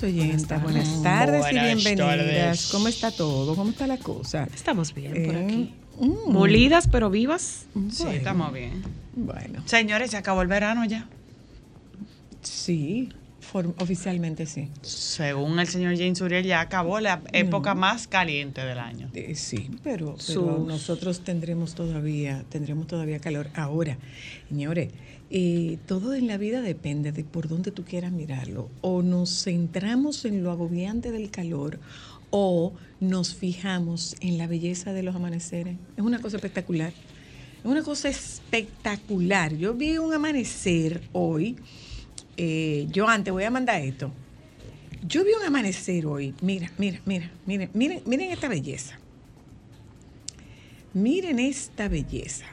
Saludos oyentas, buenas tardes. tardes y bienvenidas. tardes. ¿Cómo está todo? ¿Cómo está la cosa? Estamos bien por Eh, aquí. mm. Molidas pero vivas. Sí, Bueno. estamos bien. Bueno, Señores, se acabó el verano ya. sí, for- oficialmente sí. Según el señor James Uriel, ya acabó la época más caliente del año. Eh, sí, pero, pero Sus- nosotros tendremos todavía, tendremos todavía calor. Ahora, señores, eh, todo en la vida depende de por dónde tú quieras mirarlo. O nos centramos en lo agobiante del calor o nos fijamos en la belleza de los amaneceres. Es una cosa espectacular. Es una cosa espectacular. Yo vi un amanecer hoy. eh, yo antes voy a mandar esto. Yo vi un amanecer hoy. Mira, mira, mira, miren, miren, miren esta belleza. Miren esta belleza.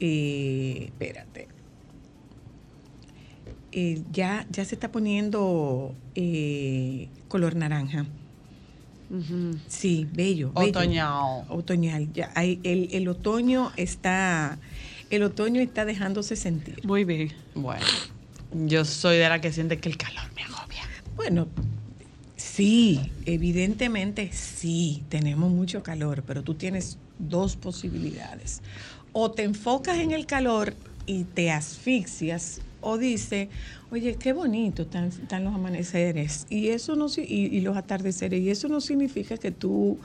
Eh, espérate. Eh, ya, ya se está poniendo eh, color naranja. Sí, bello. bello. Otoñal. Otoñal. Ya, hay- el, el otoño está, el otoño está dejándose sentir. Muy bien. Bueno, yo soy de la que siente que el calor me agobia. Bueno, sí, evidentemente sí, tenemos mucho calor, pero tú tienes dos posibilidades. O te enfocas en el calor y te asfixias, o dice, oye, qué bonito están, los amaneceres y eso no y, y los atardeceres, y eso no significa que tú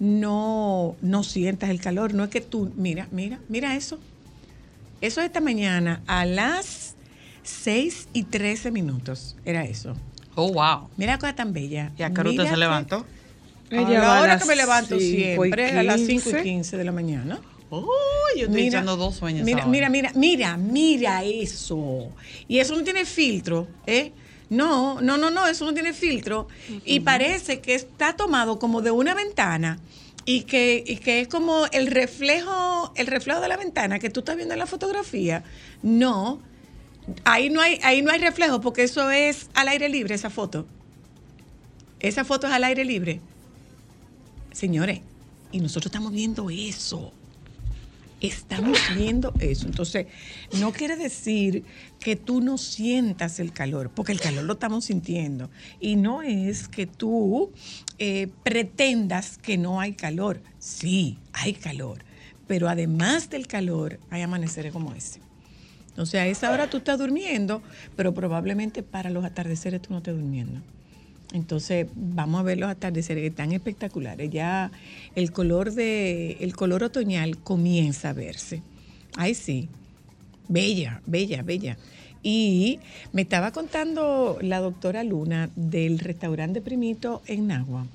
no, no sientas el calor, no es que tú, mira, mira, mira eso. Eso esta mañana a las 6 y 13 minutos, era eso. Oh, wow. Mira cosa tan bella. ¿Y a qué hora usted Mira se levantó? A Ella va la a hora que me levanto siempre, a las 5 y 15. 15 de la mañana. Oh, yo estoy echando dos sueños Mira, ahora. mira, mira, mira, mira eso. Y eso no tiene filtro, ¿eh? No, no, no, no, eso no tiene filtro. Y parece que está tomado como de una ventana y que, y que es como el reflejo, el reflejo de la ventana que tú estás viendo en la fotografía. No, ahí no hay, ahí no hay reflejo porque eso es al aire libre, esa foto. Esa foto es al aire libre. Señores, y nosotros estamos viendo eso. Estamos viendo eso. Entonces, no quiere decir que tú no sientas el calor, porque el calor lo estamos sintiendo. Y no es que tú eh, pretendas que no hay calor. Sí, hay calor. Pero además del calor, hay amaneceres como ese. O sea, a esa hora tú estás durmiendo, pero probablemente para los atardeceres tú no estés durmiendo. Entonces, vamos a ver los atardeceres que están espectaculares. Ya el color de el color otoñal comienza a verse. Ay, sí. Bella, bella, bella. Y me estaba contando la doctora Luna del restaurante Primito en Nagua.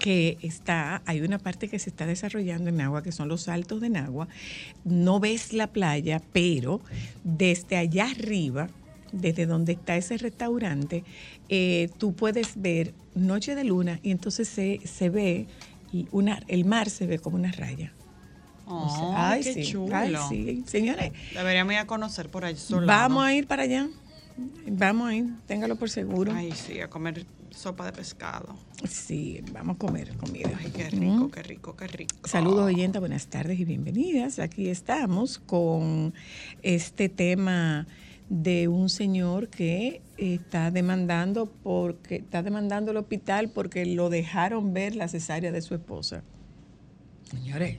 Que está, hay una parte que se está desarrollando en Nagua, que son los saltos de Nagua. No ves la playa, pero desde allá arriba, desde donde está ese restaurante, eh, tú puedes ver Noche de Luna y entonces se, se ve una, el mar se ve como una raya. O sea, ay, qué sí, chulo. ay, sí. Señores, Deberíamos ir a conocer por ahí. vamos a ir para allá. Vamos ahí, téngalo por seguro. Ay, sí, a comer sopa de pescado. Sí, vamos a comer comida. Ay, qué rico, qué rico, qué rico. Saludos oyentes, buenas tardes y bienvenidas. Aquí estamos con este tema de un señor que está demandando porque está demandando el hospital porque lo dejaron ver la cesárea de su esposa. Señores,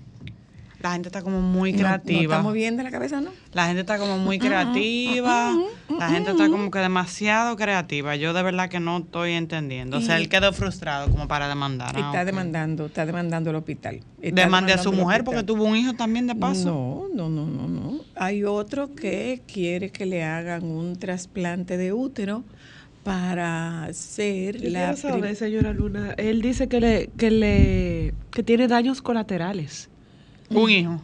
La gente está como muy no- No, creativa. estamos bien de la cabeza, ¿no? La gente está como muy creativa. La gente está como que demasiado creativa. Yo de verdad que no estoy entendiendo. O sea, Y- él quedó frustrado como para demandar. Ah, está demandando, está demandando el hospital. Está Demande a su mujer porque tuvo un hijo también de paso. No, no, no, no, no. Hay otro que quiere que le hagan un trasplante de útero para ser Yo la prim- señora Luna, él dice que le, que le, que tiene daños colaterales. Un hijo.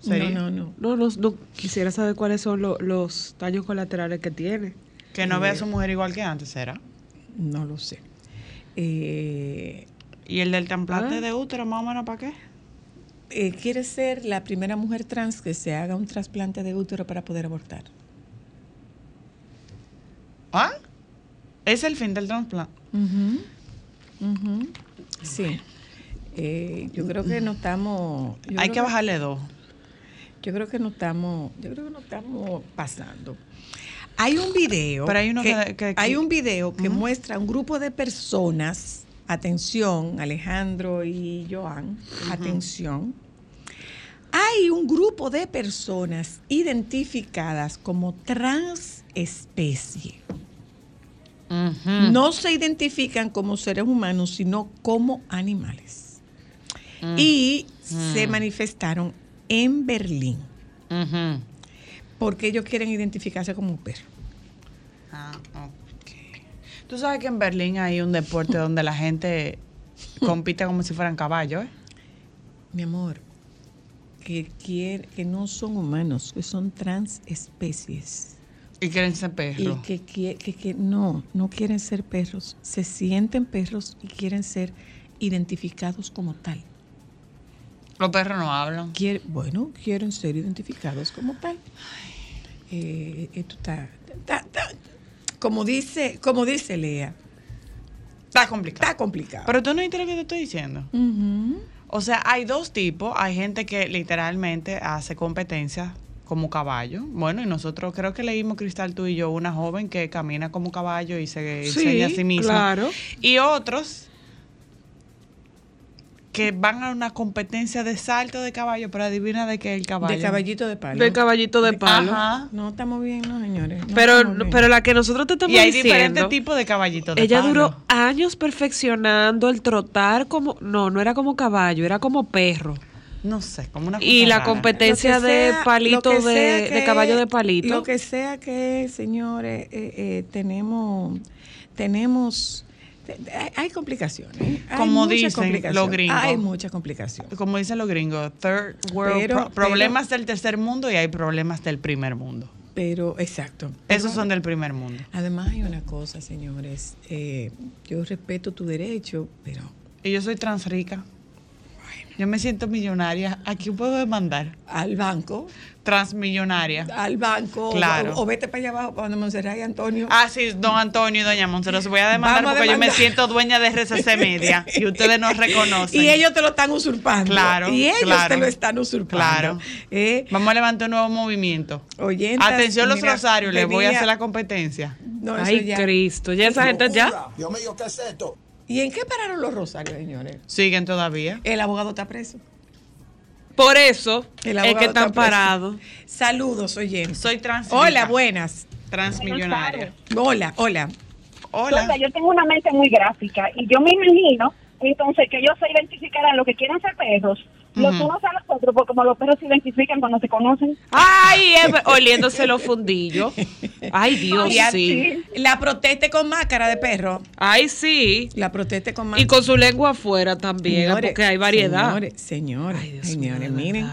¿Sería? No, no, no. No, quisiera saber cuáles son lo- los daños colaterales que tiene. Que no vea a su mujer igual que antes, ¿era? No lo sé. Eh, ¿Y el del trasplante Ah. de útero, más o menos, para qué? eh, quiere ser la primera mujer trans que se haga un trasplante de útero para poder abortar. ¿Ah? Es el fin del trasplante. Ujú. Sí. Eh, yo creo que no estamos. Hay que bajarle dos. Yo creo que no estamos, yo creo que no estamos pasando. Hay un video, Pero hay uno que- que- hay un video que muestra un grupo de personas, atención, Alejandro y Joan, atención. Hay un grupo de personas identificadas como transespecie. Ujú. No se identifican como seres humanos, sino como animales. Mm. Y se manifestaron en Berlín Ujú. porque ellos quieren identificarse como un perro. Ah, ok. Tú sabes que en Berlín hay un deporte donde la gente compite como si fueran caballos, ¿eh? Mi amor, que, quiere, que no son humanos, que son transespecies. Y quieren ser Y perros. que, que, que no, no quieren ser perros, se sienten perros y quieren ser identificados como tal. Los perros no hablan. Quiere- bueno, quieren ser identificados como tal. Eh, esto está, está- está- como dice, como dice Lea, Está complicado. está complicado. Pero tú no entiendes lo que te estoy diciendo. O sea, hay dos tipos. Hay gente que literalmente hace competencia como caballo. Bueno, y nosotros creo que leímos, Cristal, tú y yo, una joven que camina como caballo y se enseña a sí misma. claro. Y otros que van a una competencia de salto de caballo, pero adivina de qué el caballo. De caballito de palo. De caballito de palo. Ajá. No, estamos bien, no, señores. no Pero, bien. pero la que nosotros te estamos Y hay diciendo, diferentes tipos de caballitos de ella palo. duró años perfeccionando el trotar como, no, no era como caballo, era como perro. No sé, como una cosa Y la rara. competencia de palito de, de caballo de palito. Lo que sea que, señores, eh, eh, tenemos, tenemos, te- hay, complicaciones. Hay Como dicen los gringos. Hay muchas complicaciones. Como dicen los gringos, third world Pero- pro- problemas del tercer mundo y hay problemas del primer mundo. Pero, exacto. Esos son del primer mundo. Además hay una cosa, señores. eh, yo respeto tu derecho, pero Y yo soy trans rica. Yo me siento millonaria. ¿A quién puedo demandar? al banco, Transmillonaria. al banco, Claro. o, o vete para allá abajo, para donde Monserrat y Antonio. Ah, sí, don Antonio y doña Monse, los voy a demandar Vamos a porque yo me siento dueña de RCC Media y ustedes no reconocen. Y ellos te lo están usurpando. Claro, Y ellos claro. te lo están usurpando. Claro. Eh, Vamos a levantar un nuevo movimiento. oyentas, Atención los mira, rosarios, les voy a hacer la competencia. No, eso Ay, ya. Cristo, ya esa gente ya. Dios mío, ¿qué es esto? ¿Y en qué pararon los rosarios, señores? Siguen todavía. El abogado está preso. Por eso El es que está están parados. Saludos, oyentes. Soy trans. Hola, buenas. Transmillonaria. Hola, hola. Hola. Yo tengo una mente muy gráfica y yo me imagino entonces que ellos se identificarán lo que quieren ser perros, los unos a los otros, porque como los perros se identifican cuando se conocen. Ay, oliéndose los fundillos. Ay, Dios, Y a- sí. La proteste con máscara de perro. Ay, sí. La proteste con máscara. Y con su lengua afuera también, Señores, porque hay variedad. Señores, señores, Ay, Dios señores, miren,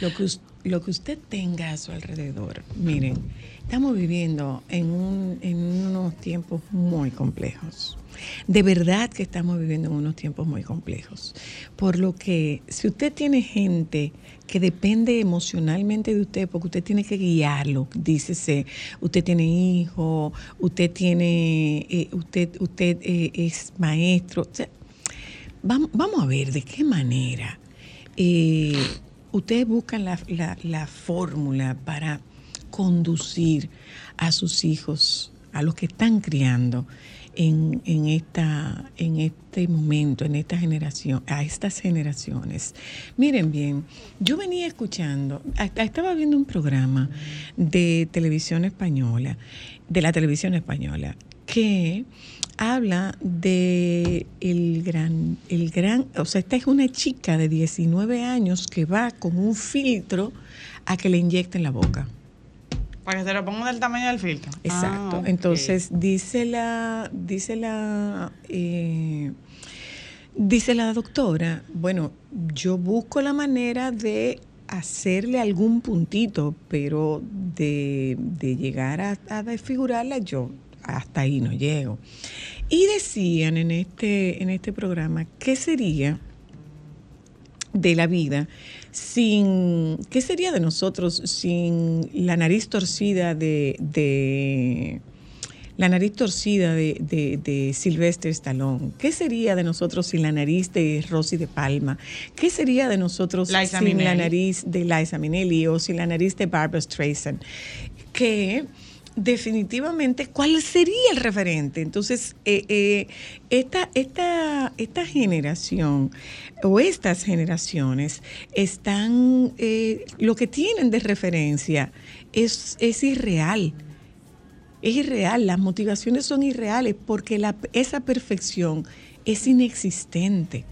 lo que, lo que usted tenga a su alrededor, miren, estamos viviendo en, un- en unos tiempos muy complejos. De verdad que estamos viviendo en unos tiempos muy complejos. Por lo que si usted tiene gente que depende emocionalmente de usted, porque usted tiene que guiarlo, dícese, usted tiene hijos, usted tiene, eh, usted, usted eh, es maestro, o sea, Vam- Vamos a ver de qué manera eh, ustedes buscan la fórmula para conducir a sus hijos, a los que están criando en, en esta, en este momento, en esta generación, a estas generaciones. Miren bien, yo venía escuchando, estaba viendo un programa de televisión española, de la televisión española, que habla de el gran, el gran, o sea, esta es una chica de 19 años que va con un filtro a que le inyecten la boca. Para que se lo pongan del tamaño del filtro. Exacto. Ah, ok. Entonces dice la, dice la, eh, dice la doctora, bueno, yo busco la manera de hacerle algún puntito, pero de, de llegar a, a desfigurarla yo hasta ahí no llego. Y decían en este, en este programa qué sería de la vida sin qué sería de nosotros sin la nariz torcida de, de- la nariz torcida de, de, de Sylvester Stallone. ¿Qué sería de nosotros sin la nariz de Rosy de Palma? ¿Qué sería de nosotros Liza sin la nariz de Liza Minnelli o sin la nariz de Barbara Streisand? Que definitivamente, ¿cuál sería el referente? Entonces, eh, eh, esta, esta, esta generación o estas generaciones están, eh, lo que tienen de referencia es, es irreal. Es irreal, las motivaciones son irreales porque la, esa perfección es inexistente.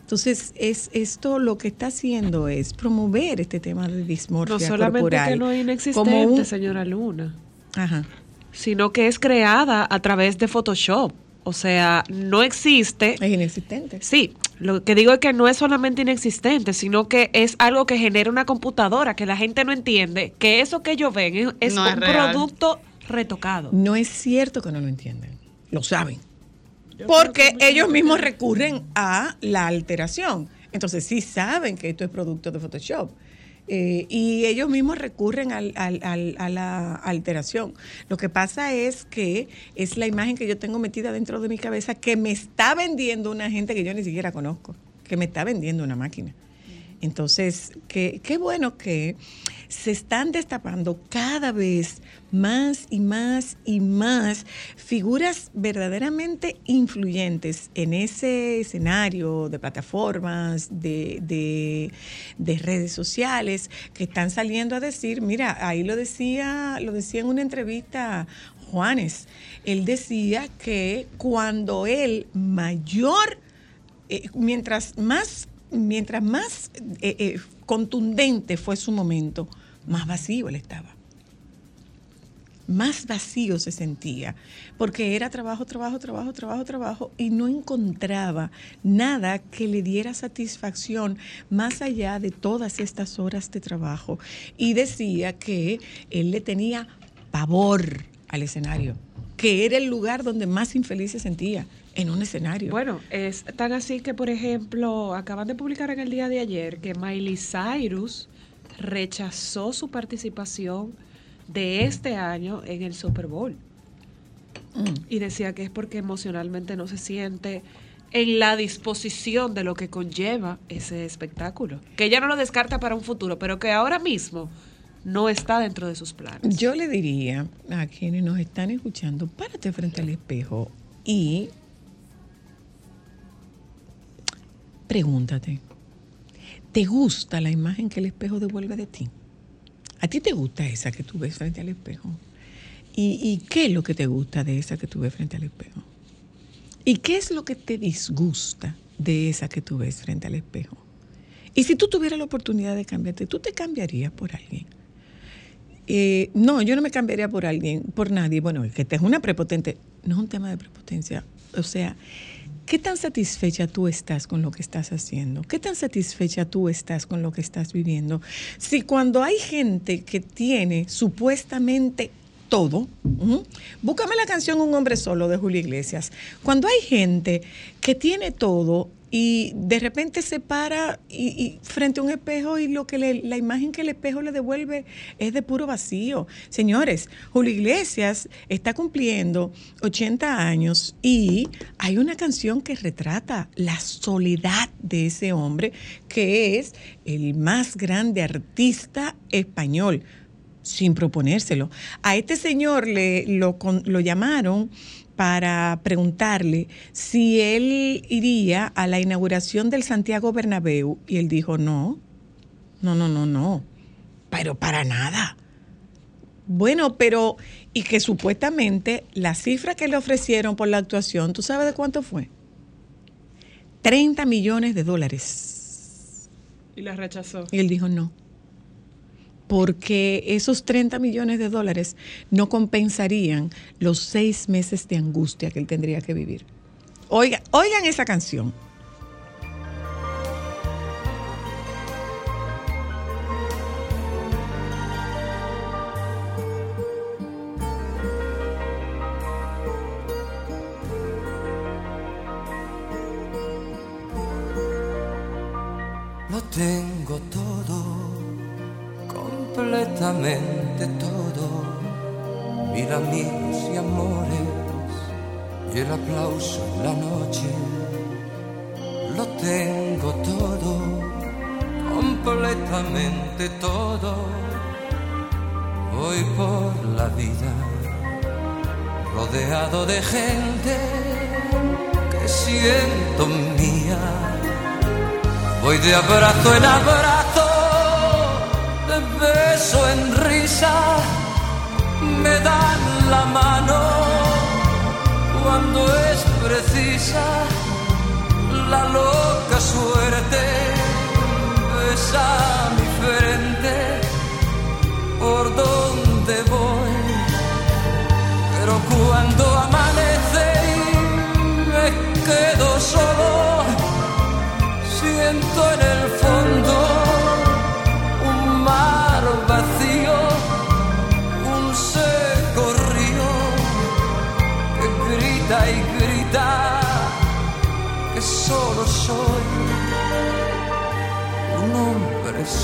Entonces, es esto lo que está haciendo es promover este tema de dismorfia No solamente corporal que no es como inexistente, un- señora Luna, Ajá. sino que es creada a través de Photoshop. O sea, no existe. Es inexistente. Sí, lo que digo es que no es solamente inexistente, sino que es algo que genera una computadora, que la gente no entiende, que eso que ellos ven es, es No es un producto retocado. No es cierto que no lo entienden. Lo saben. Porque ellos mismos recurren a la alteración. Entonces sí saben que esto es producto de Photoshop. Eh, y ellos mismos recurren al- al- al- a la alteración. Lo que pasa es que es la imagen que yo tengo metida dentro de mi cabeza que me está vendiendo una gente que yo ni siquiera conozco, que me está vendiendo una máquina. Entonces, qué, qué bueno que se están destapando cada vez más y más y más figuras verdaderamente influyentes en ese escenario de plataformas, de, de- de redes sociales, que están saliendo a decir, mira, ahí lo decía, lo decía en una entrevista Juanes, él decía que cuando él mayor eh, mientras más, mientras más eh, eh, contundente fue su momento, más vacío él estaba. Más vacío se sentía, porque era trabajo, trabajo, trabajo, trabajo, trabajo, y no encontraba nada que le diera satisfacción más allá de todas estas horas de trabajo. Y decía que él le tenía pavor al escenario, que era el lugar donde más infeliz se sentía, en un escenario. Bueno, es tan así que, por ejemplo, acaban de publicar en el día de ayer que Miley Cyrus rechazó su participación de este año en el Super Bowl. Mm. Y decía que es porque emocionalmente no se siente en la disposición de lo que conlleva ese espectáculo. Que ella no lo descarta para un futuro, pero que ahora mismo no está dentro de sus planes. Yo le diría a quienes nos están escuchando, párate frente al espejo y pregúntate, ¿te gusta la imagen que el espejo devuelve de ti? ¿A ti te gusta esa que tú ves frente al espejo? ¿Y, qué es lo que te gusta de esa que tú ves frente al espejo? ¿Y qué es lo que te disgusta de esa que tú ves frente al espejo? Y si tú tuvieras la oportunidad de cambiarte, ¿tú te cambiarías por alguien? Eh, no, yo no me cambiaría por alguien, por nadie. Bueno, que te es una prepotente. No es un tema de prepotencia. O sea, ¿Qué tan satisfecha tú estás con lo que estás haciendo? ¿Qué tan satisfecha tú estás con lo que estás viviendo? Si cuando hay gente que tiene supuestamente todo, ujú, búscame la canción Un hombre solo de Julio Iglesias. Cuando hay gente que tiene todo y de repente se para y, frente a un espejo y lo que le- la imagen que el espejo le devuelve es de puro vacío. Señores, Julio Iglesias está cumpliendo 80 años y hay una canción que retrata la soledad de ese hombre que es el más grande artista español sin proponérselo. A este señor le lo, lo llamaron para preguntarle si él iría a la inauguración del Santiago Bernabéu y él dijo no, no, no, no, no, pero para nada. Bueno, pero y que supuestamente la cifra que le ofrecieron por la actuación, ¿tú sabes de cuánto fue? 30 millones de dólares. Y la rechazó. Y él dijo no. Porque esos 30 millones de dólares no compensarían los seis meses de angustia que él tendría que vivir. Oiga, oigan esa canción. Tengo completamente todo. Mil amigos y amores y el aplauso en la noche. Lo tengo todo, completamente todo. Voy por la vida rodeado de gente que siento mía. Voy de abrazo en abrazo, de beso en risa, me dan la mano cuando es precisa la loca suerte, besa mi frente por donde voy, pero cuando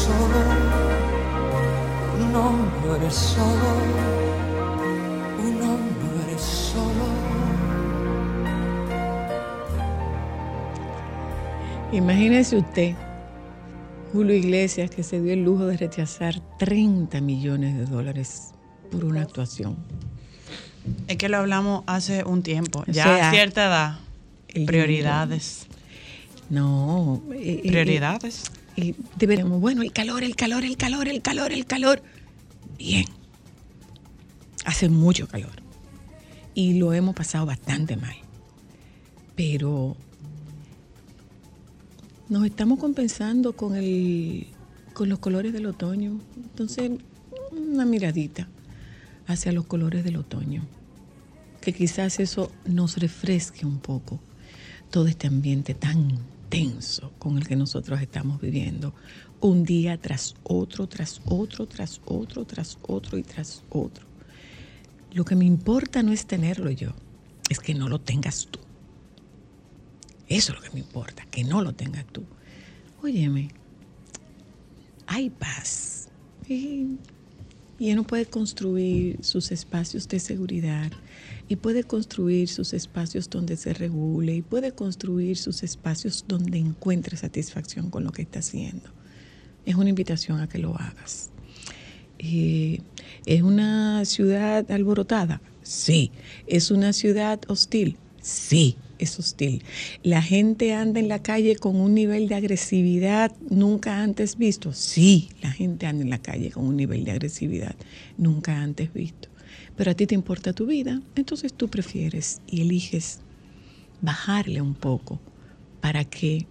solo, un hombre solo, un hombre solo. Imagínese usted, Julio Iglesias, que se dio el lujo de rechazar 30 millones de dólares por una actuación. Es que lo hablamos hace un tiempo. O Ya sea, a cierta edad. Prioridades. No. eh, eh, Prioridades. eh, deberíamos, bueno, el calor, el calor, el calor, el calor, el calor. Bien. Hace mucho calor. Y lo hemos pasado bastante mal. Pero nos estamos compensando con el con los colores del otoño. Entonces, una miradita hacia los colores del otoño. Que quizás eso nos refresque un poco todo este ambiente tan con el que nosotros estamos viviendo. Un día tras otro, tras otro, tras otro, tras otro y tras otro. Lo que me importa no es tenerlo yo, es que no lo tengas tú. Eso es lo que me importa, que no lo tengas tú. Óyeme, hay paz. Y, y uno puede construir sus espacios de seguridad y puede construir sus espacios donde se regule y puede construir sus espacios donde encuentre satisfacción con lo que está haciendo. Es una invitación a que lo hagas. Eh, ¿Es una ciudad alborotada? Sí. ¿Es una ciudad hostil? Sí, es hostil. La gente anda en la calle con un nivel de agresividad nunca antes visto. Sí, la gente anda en la calle con un nivel de agresividad nunca antes visto. Pero a ti te importa tu vida, entonces tú prefieres y eliges bajarle un poco para que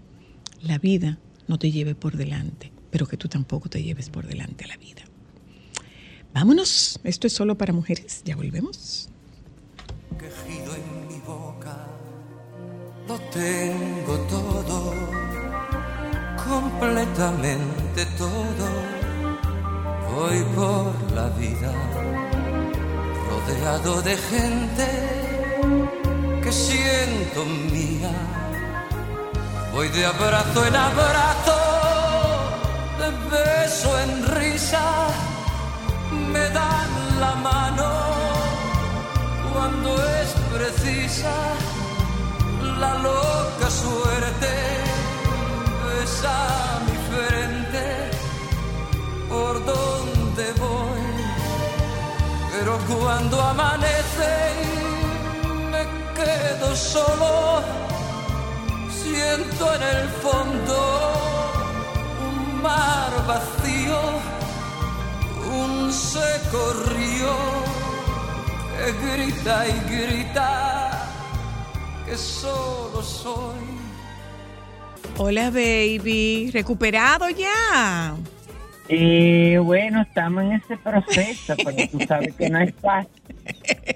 la vida no te lleve por delante, pero que tú tampoco te lleves por delante la vida. Vámonos, esto es solo para mujeres, ya volvemos. quejido en mi boca Lo tengo todo, completamente todo. Voy por la vida rodeado de gente que siento mía. Voy de abrazo en abrazo, de beso en risa. Me dan la mano cuando es precisa la loca suerte besa mi frente por donde pero cuando amanece me quedo solo siento en el fondo un mar vacío un seco río que grita y grita que solo soy. Hola, baby. ¿Recuperado ya? Eh, bueno, estamos en ese proceso, pero tú sabes que no es fácil.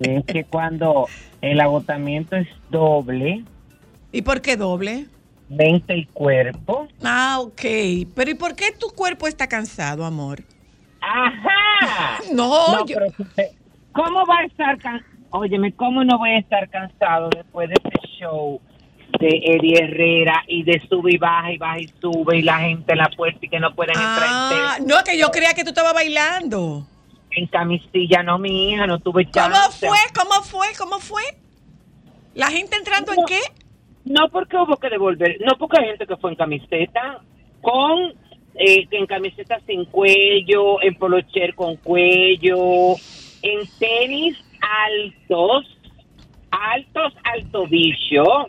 Es que cuando el agotamiento es doble, ¿Y por qué doble? mente y cuerpo. Ah, ok. Pero ¿y por qué tu cuerpo está cansado, amor? ¡Ajá! No, No, yo- pero ¿cómo va a estar cansado? Óyeme, ¿cómo no voy a estar cansado después de ese show de Eddie Herrera y de sube y baja y baja y sube y la gente en la puerta y que no pueden Ah, entrar en, no, que yo creía que tú estabas bailando. en camisilla? No, mi hija, no tuve ¿Cómo chance. fue? ¿Cómo fue? ¿Cómo fue? ¿La gente entrando en qué? No porque hubo que devolver, no porque hay gente que fue en camiseta, con eh, en camiseta sin cuello, en polocher con cuello, en tenis altos, altos al tobillo,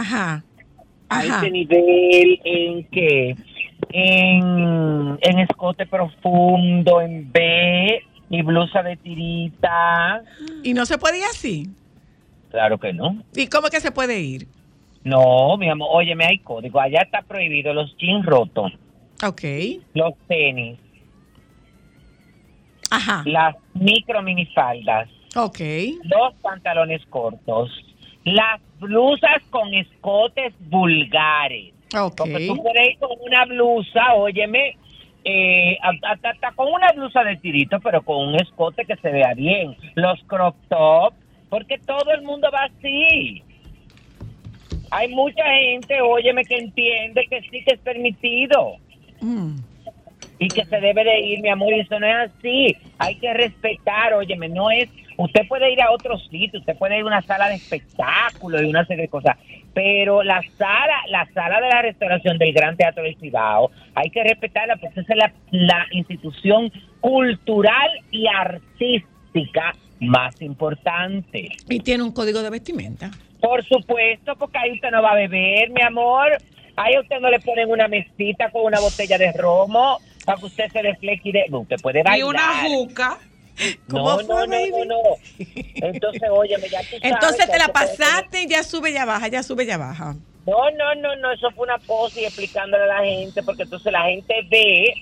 Ajá. a Ajá. ese nivel, en que en, en escote profundo, en B y blusa de tirita. ¿Y no se puede ir así? Claro que no. ¿Y cómo que se puede ir? No, mi amor, óyeme, hay código. Allá está prohibido los jeans rotos, Ok. los tenis, Ajá. las micro minifaldas, Ok. los pantalones cortos, las blusas con escotes vulgares. Ok. Porque tú puedes ir con una blusa, óyeme, eh, hasta, hasta con una blusa de tirito, pero con un escote que se vea bien. Los crop top, porque todo el mundo va así. Hay mucha gente, óyeme, que entiende que sí que es permitido Mm. y que se debe de ir, mi amor, y eso no es así. Hay que respetar, óyeme, no es... Usted puede ir a otro sitio, usted puede ir a una sala de espectáculos y una serie de cosas, pero la sala, la sala de la restauración del Gran Teatro del Cibao, hay que respetarla porque esa es la, la institución cultural y artística más importante. Y tiene un código de vestimenta. Por supuesto, porque ahí usted no va a beber, mi amor. Ahí a usted no le ponen una mesita con una botella de romo para que usted se defleque y de... Usted puede Y bailar. una juca. ¿Cómo No, fue, no, no, no, no. Entonces, óyeme, ya tú Entonces te la pasaste, ya sube, ya baja, ya sube, ya baja. No, no, no, no, eso fue una pose y explicándole a la gente, porque entonces la gente ve,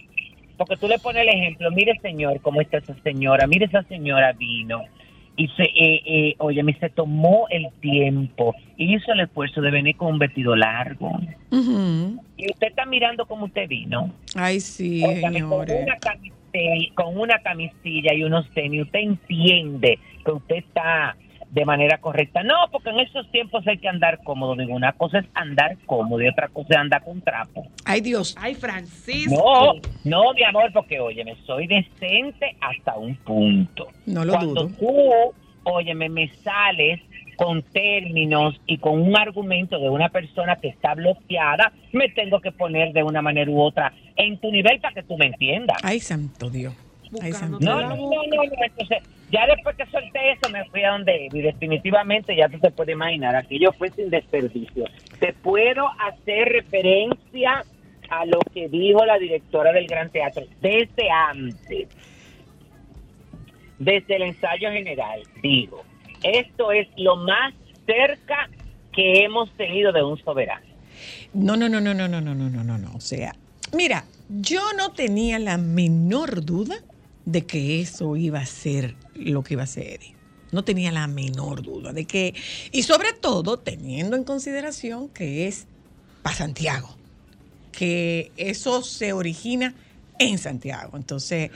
porque tú le pones el ejemplo, mire señor, cómo está esa señora, mire esa señora vino, y se, eh, eh, oye, me se tomó el tiempo, hizo el esfuerzo de venir con un vestido largo, y usted está mirando cómo usted vino, Ay, sí, con señores. una camiseta, con una camisilla y unos tenis, usted entiende que usted está de manera correcta. No, porque en esos tiempos hay que andar cómodo. Digo, una cosa es andar cómodo y otra cosa es andar con trapo. Ay, Dios. Ay, Francisco. No, no, mi amor, porque óyeme, soy decente hasta un punto. No lo Cuando dudo. tú, óyeme, me sales con términos y con un argumento de una persona que está bloqueada, me tengo que poner de una manera u otra en tu nivel para que tú me entiendas. Ay, santo Dios. Ay, santo no, no, no, no, entonces, ya después que solté eso me fui a donde y definitivamente ya tú te puedes imaginar, aquello fue sin desperdicio. Te puedo hacer referencia a lo que dijo la directora del Gran Teatro desde antes, desde el ensayo general, digo, esto es lo más cerca que hemos tenido de un soberano. No, no, no, no, no, no, no, no, no, no, no. O sea, mira, yo no tenía la menor duda de que eso iba a ser lo que iba a ser. No tenía la menor duda de que, y sobre todo teniendo en consideración que es para Santiago, que eso se origina en Santiago. Entonces,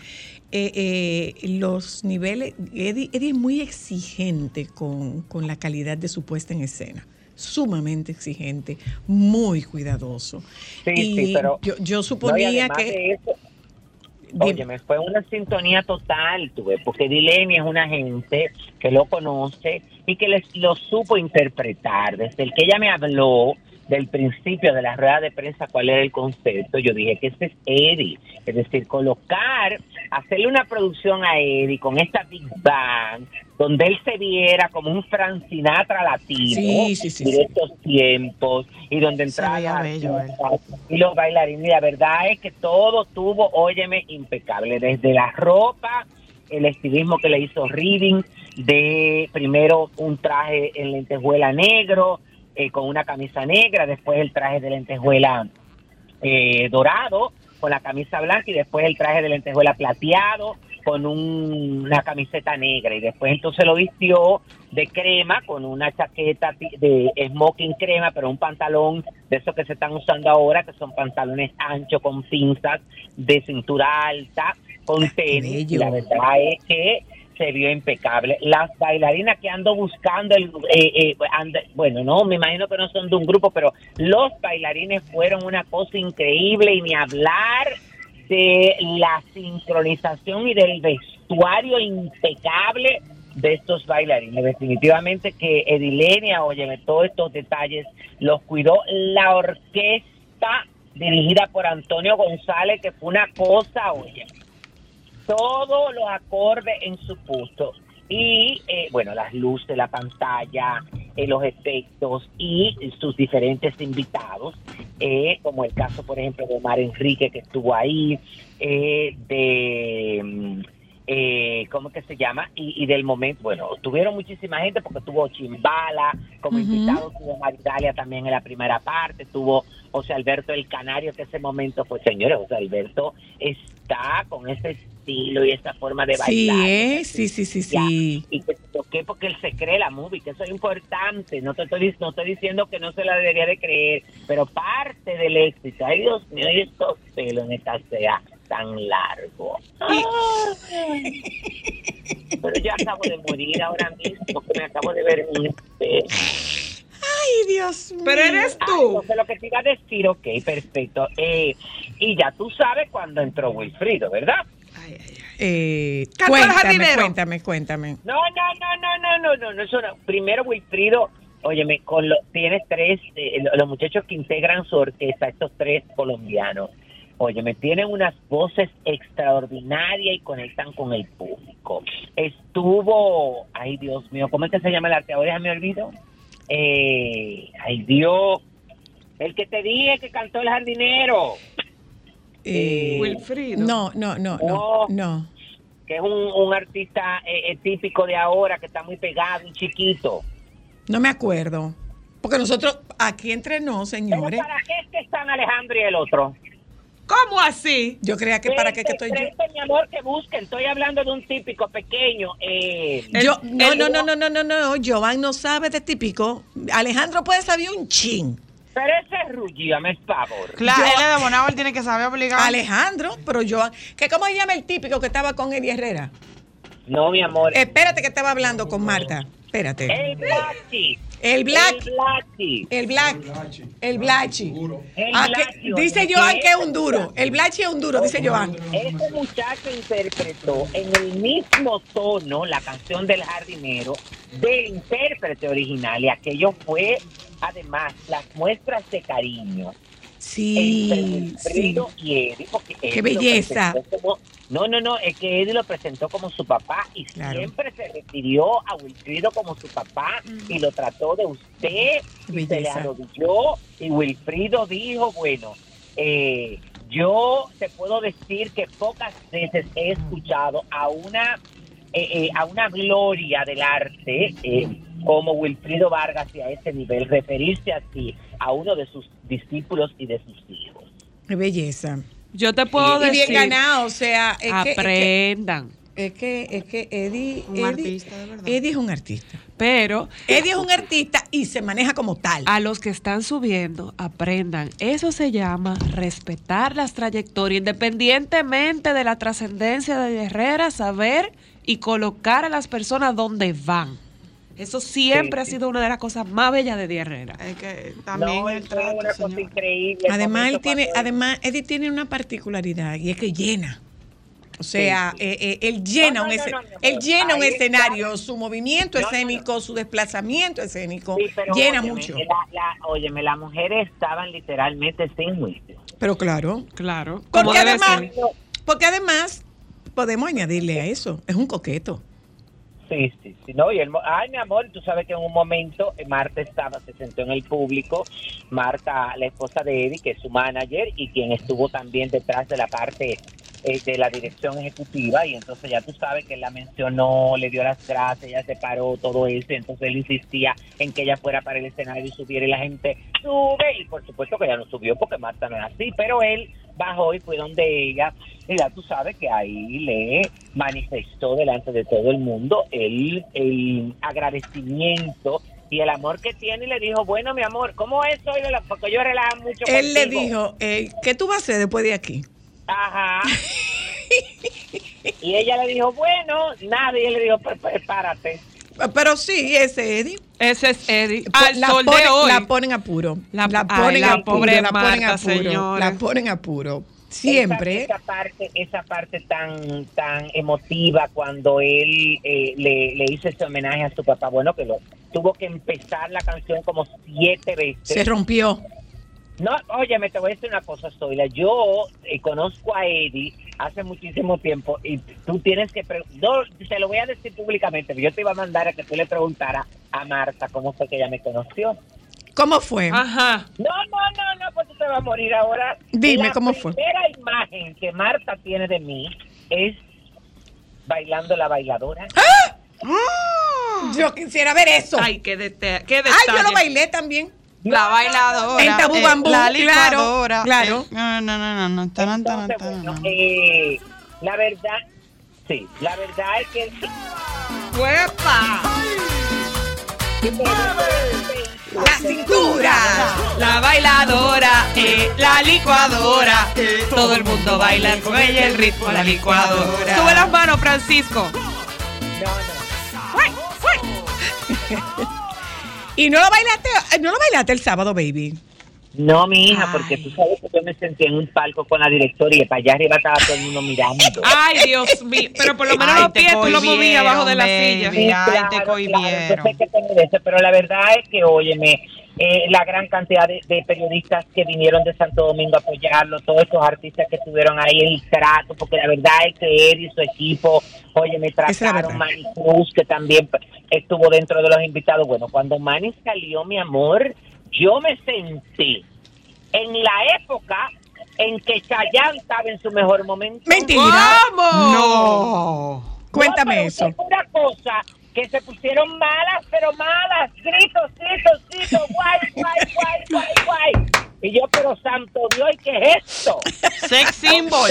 eh, eh, los niveles, Eddie, Eddie es muy exigente con, con la calidad de su puesta en escena. Sumamente exigente, muy cuidadoso. Sí, y sí, pero- yo, suponía que. eso. Oye, me fue una sintonía total, tuve, porque Dileni es una gente que lo conoce y que les, lo supo interpretar. Desde el que ella me habló del principio de la rueda de prensa, cuál era el concepto, yo dije que este es Eddie. Es decir, colocar, hacerle una producción a Eddie con esta Big Bang, donde él se viera como un Frank Sinatra latino Sí, sí, sí, de estos tiempos y donde entraba bello y los bailarines. Y la verdad es que todo tuvo, óyeme, impecable. Desde la ropa, el estilismo que le hizo Reading, de primero un traje en lentejuela negro, eh, con una camisa negra, después el traje de lentejuela eh, dorado, con la camisa blanca, y después el traje de lentejuela plateado, con un- una camiseta negra, y después entonces lo vistió de crema, con una chaqueta de smoking crema, pero un pantalón de esos que se están usando ahora, que son pantalones anchos con pinzas de cintura alta, con tenis. Y la verdad es que se vio impecable. Las bailarinas que ando buscando, el, eh, eh, ando- bueno, no, me imagino que no son de un grupo, pero los bailarines fueron una cosa increíble y ni hablar de la sincronización y del vestuario impecable de estos bailarines. Definitivamente que Edilenia, óyeme, todos estos detalles los cuidó la orquesta dirigida por Antonio González, que fue una cosa, oye, todos los acordes en su puesto. Y eh, bueno, las luces, la pantalla, eh, los efectos y sus diferentes invitados, eh, como el caso, por ejemplo, de Omar Enrique, que estuvo ahí, eh, de. mm, eh, ¿Cómo que se llama? Y, y del momento, bueno, tuvieron muchísima gente porque tuvo Chimbala como invitado, tuvo Maridalia también en la primera parte, tuvo José Alberto el Canario, que ese momento fue, señores, José Alberto está con ese estilo y esa forma de Sí, bailar. ¿eh? sí, sí, sí, Ya, sí. Y que se toqué porque él se cree la movie, que eso es importante. No te estoy, no estoy diciendo que no se la debería de creer, pero parte del éxito. Ay, Dios mío, y estos pelos en esta sea tan largo. Ay. Pero yo acabo de morir ahora mismo, que me acabo de ver en un espejo. Ay, Dios mío. Pero eres Ah, tú. entonces lo que te iba a decir, ok, perfecto. Eh, y ya tú sabes cuando entró Wilfrido, ¿verdad? Eh, cuéntame, cuéntame, cuéntame. No, no, no, no, no, no, no, no, eso no. Primero Wilfrido, óyeme, con lo, tienes tres, eh, lo- los muchachos que integran su orquesta, estos tres colombianos, óyeme, tienen unas voces extraordinarias y conectan con el público. Estuvo, ay Dios mío, ¿cómo es que se llama el arte? Ahora ya me olvido. Eh, ay Dios, el que te dije que cantó el jardinero. Eh, Wilfrido. No, no, no, no, Oh. no. que es un, un artista eh, eh, típico de ahora, que está muy pegado y chiquito. No me acuerdo. Porque nosotros, aquí entre nos, ¿Pero señores, para qué es que están Alejandro y el otro? ¿Cómo así? yo creía que para qué que estoy yo. Mi amor, que busquen. Estoy hablando de un típico pequeño. Eh, Yo, no, el- no, no, no, no, no, no, Jovan no sabe de típico. Alejandro puede saber un chin. Pero ese es Ruggia, me favor. Claro, Yo- él es de Bonao, él tiene que saber obligado. Alejandro, pero Jovan, que cómo se llama el típico que estaba con Eddie Herrera? No, mi amor. Espérate que estaba hablando con Marta. Espérate. El Blachi. El Black. El Black. El Blachi. Ah, dice Joan que es un duro. El Blachi es un duro, dice Joan. Ese muchacho interpretó en el mismo tono la canción del jardinero del intérprete original y aquello fue además las muestras de cariño Sí, sí. Y Eddie porque Eddie Qué belleza. como- no, no, no, es que Eddie lo presentó como su papá y Claro. siempre se refirió a Wilfrido como su papá y lo trató de usted y se le arrodilló y Wilfrido dijo, bueno, eh, yo te puedo decir que pocas veces he escuchado a una eh, eh, a una gloria del arte eh, como Wilfrido Vargas y a ese nivel referirse así a uno de sus discípulos y de sus hijos. Qué belleza. Yo te puedo Y decir. bien ganado, o sea, es que- es que, aprendan. es que, es que Eddie, Un Eddie- artista, de verdad. Eddie es un artista. Pero Eddie es un artista y se maneja como tal. a los que están subiendo, aprendan. Eso se llama respetar las trayectorias, independientemente de la trascendencia de Herrera, saber y colocar a las personas donde van. Eso siempre Sí, ha sido una de las cosas más bellas de Di Herrera. Es que también no, el trato, una cosa increíble. Además, él tiene, además, Eddie tiene una particularidad y es que llena. O sea, Sí, eh, eh, él llena No, no, un no, esce- no, no, él llena un escenario, su movimiento No, no, no. escénico, su desplazamiento escénico, Sí, pero llena óyeme, mucho. La, la, óyeme, las mujeres estaban literalmente sin juicio. Pero claro, Claro. Porque además, porque además podemos añadirle a eso, es un coqueto. Sí, sí, sí. No, y el, ay, mi amor, tú sabes que en un momento eh, Marta estaba, se sentó en el público, Marta, la esposa de Eddie, que es su manager y quien estuvo también detrás de la parte eh, de la dirección ejecutiva, y entonces ya tú sabes que la mencionó, le dio las gracias, ella se paró, todo eso, entonces él insistía en que ella fuera para el escenario y subiera, y la gente sube, y por supuesto que ella no subió porque Marta no es así, pero él bajó y fue donde ella, y ya tú sabes que ahí le manifestó delante de todo el mundo el, el agradecimiento y el amor que tiene y le dijo, bueno, mi amor, ¿cómo es hoy? Porque yo relajo mucho Él le contigo". dijo, eh, ¿qué tú vas a hacer después de aquí? Ajá. y ella le dijo, bueno, él le dijo, "Pre- prepárate. Pero sí, ese Eddie. Ese es Eddie. Al la, sol ponen, de hoy. la ponen a puro. La- La, ay, ponen la a puro, pobre la ponen a puro. señores. La ponen a puro. Siempre. Esa, esa parte, esa parte tan, tan emotiva cuando él eh, le, le hizo ese homenaje a su papá, bueno, que lo tuvo que empezar la canción como siete veces. Se rompió. No, oye, me te voy a decir una cosa, Zoila. Yo eh, conozco a Eddie hace muchísimo tiempo y tú tienes que... pre- No, te lo voy a decir públicamente, pero yo te iba a mandar a que tú le preguntaras a Marta cómo fue que ella me conoció. ¿Cómo fue? Ajá. No, no, no, no, pues tú te vas a morir ahora. Dime, La ¿cómo fue? La primera imagen que Marta tiene de mí es bailando la bailadora. Yo quisiera ver eso. Ay, qué, dete- qué Ay, detalle. yo lo bailé también. La bailadora. En Tabú eh, Bambú, La claro, licuadora. claro. eh, no, no, no, no, no. Taran, taran, Entonces, taran, bueno, no. eh, la verdad, sí, la verdad es que... ¡Huepa! La cintura. La bailadora, eh, la licuadora. eh, todo el mundo baila con ella el ritmo, la licuadora. Sube las manos, Francisco. No, no. Y no lo bailaste, no lo bailaste el sábado, baby. No, mi hija, Ay. porque tú sabes que yo me sentí en un palco con la directora y para allá arriba estaba todo el mundo mirando. Ay, Dios mío. Pero por lo menos Ay, los pies tú los movías abajo de la cohibieron, silla. baby. Ay, te cohibieron. yo sé que pero la verdad es que, óyeme, eh, la gran cantidad de, de periodistas que vinieron de Santo Domingo a apoyarlo, todos estos artistas que estuvieron ahí, el trato, porque la verdad es que él y su equipo, oye, me trataron. Manny Cruz, que también estuvo dentro de los invitados. Bueno, cuando Manny salió, mi amor, yo me sentí en la época en que Chayanne estaba en su mejor momento. Mentira. ¿Cómo? No. Cuéntame No, eso. Una cosa que se pusieron malas, pero malas, gritos, gritos, gritos, guay, guay, guay, guay, guay. Y yo, pero santo Dios, ¿y qué es esto? Sex symbol.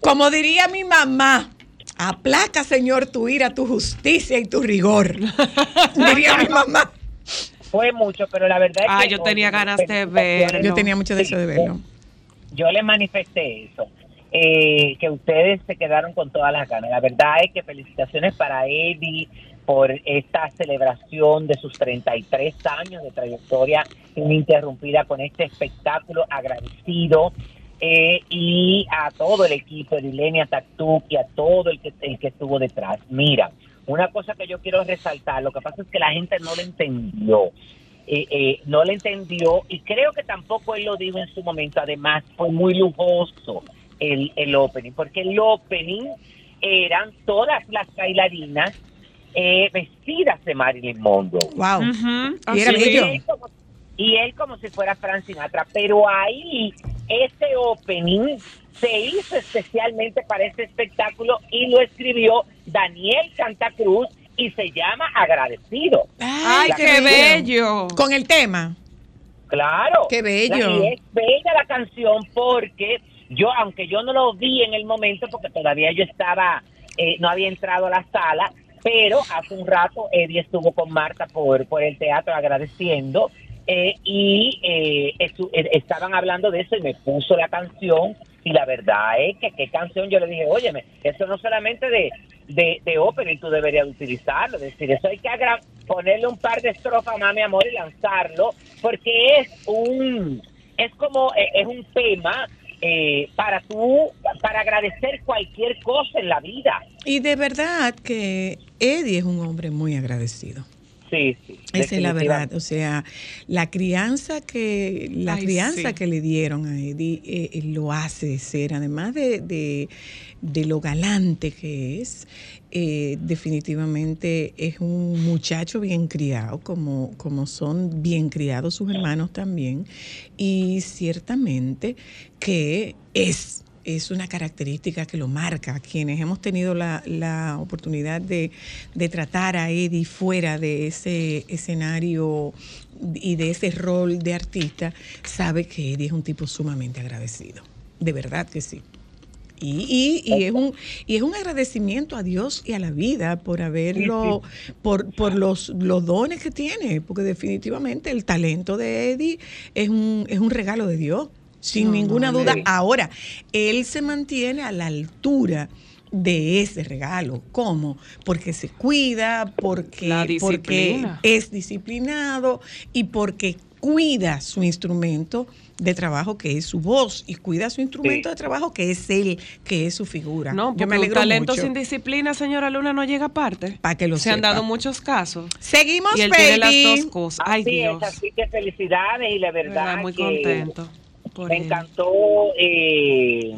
Como diría mi mamá, aplaca, Señor, tu ira, tu justicia y tu rigor. diría mi mamá. Fue mucho, pero la verdad es Ay, que... yo tenía ganas de verlo. Yo tenía mucho deseo de verlo. yo les manifesté eso, eh, que ustedes se quedaron con todas las ganas. La verdad es que felicitaciones para Eddie por esta celebración de sus 33 años de trayectoria ininterrumpida con este espectáculo agradecido. eh, y a todo el equipo de Ilenia Taktuk y a todo el que, el que estuvo detrás. Mira, una cosa que yo quiero resaltar, lo que pasa es que la gente no lo entendió eh, eh, no le entendió y creo que tampoco él lo dijo en su momento. Además, fue muy lujoso el, el opening, porque el opening eran todas las bailarinas eh, vestidas de Marilyn Monroe. Wow. Y era él, como, y él como si fuera Frank Sinatra, pero ahí ese opening se hizo especialmente para este espectáculo y lo escribió Daniel Santa Cruz y se llama Agradecido. Ay, La qué canción. bello. Con el tema. Claro. Qué bello. Y es bella la canción porque yo, aunque yo no lo vi en el momento, porque todavía yo estaba eh, no había entrado a la sala, pero hace un rato Eddie estuvo con Marta por, por el teatro agradeciendo eh, y eh, eh, estaban hablando de eso y me puso la canción y la verdad es que qué canción. Yo le dije, óyeme, eso no solamente de, de, de ópera y tú deberías de utilizarlo, es decir, eso hay que ponerle un par de estrofas más, mi amor, y lanzarlo, porque es un, es como, eh, es un tema eh, para tú, para agradecer cualquier cosa en la vida. Y de verdad que Eddie es un hombre muy agradecido. Sí, sí. Esa es la verdad, o sea, la crianza que la Ay, crianza sí. que le dieron a Eddie eh, eh, lo hace ser, además de, de, de lo galante que es, eh, definitivamente es un muchacho bien criado, como, como son bien criados sus hermanos también, y ciertamente que es es una característica que lo marca. Quienes hemos tenido la, la oportunidad de, de tratar a Eddie fuera de ese escenario y de ese rol de artista, sabe que Eddie es un tipo sumamente agradecido. De verdad que sí. Y, y, y es un y es un agradecimiento a Dios y a la vida por haberlo por, por los, los dones que tiene porque definitivamente el talento de Eddie es un es un regalo de Dios sin ninguna duda ahora él se mantiene a la altura de ese regalo. ¿Cómo? Porque se cuida, porque, La porque disciplina. es disciplinado y porque cuida su instrumento de trabajo que es su voz y cuida su instrumento Sí. de trabajo que es él, que es su figura. No, Yo porque me un talento mucho. sin disciplina, señora Luna, no llega aparte. Pa' que lo Se han dado muchos casos. Seguimos, Y él tiene las baby. dos cosas. Ay, Así Dios. es, así que felicidades y la verdad, verdad, muy que contento. Por me él. encantó eh,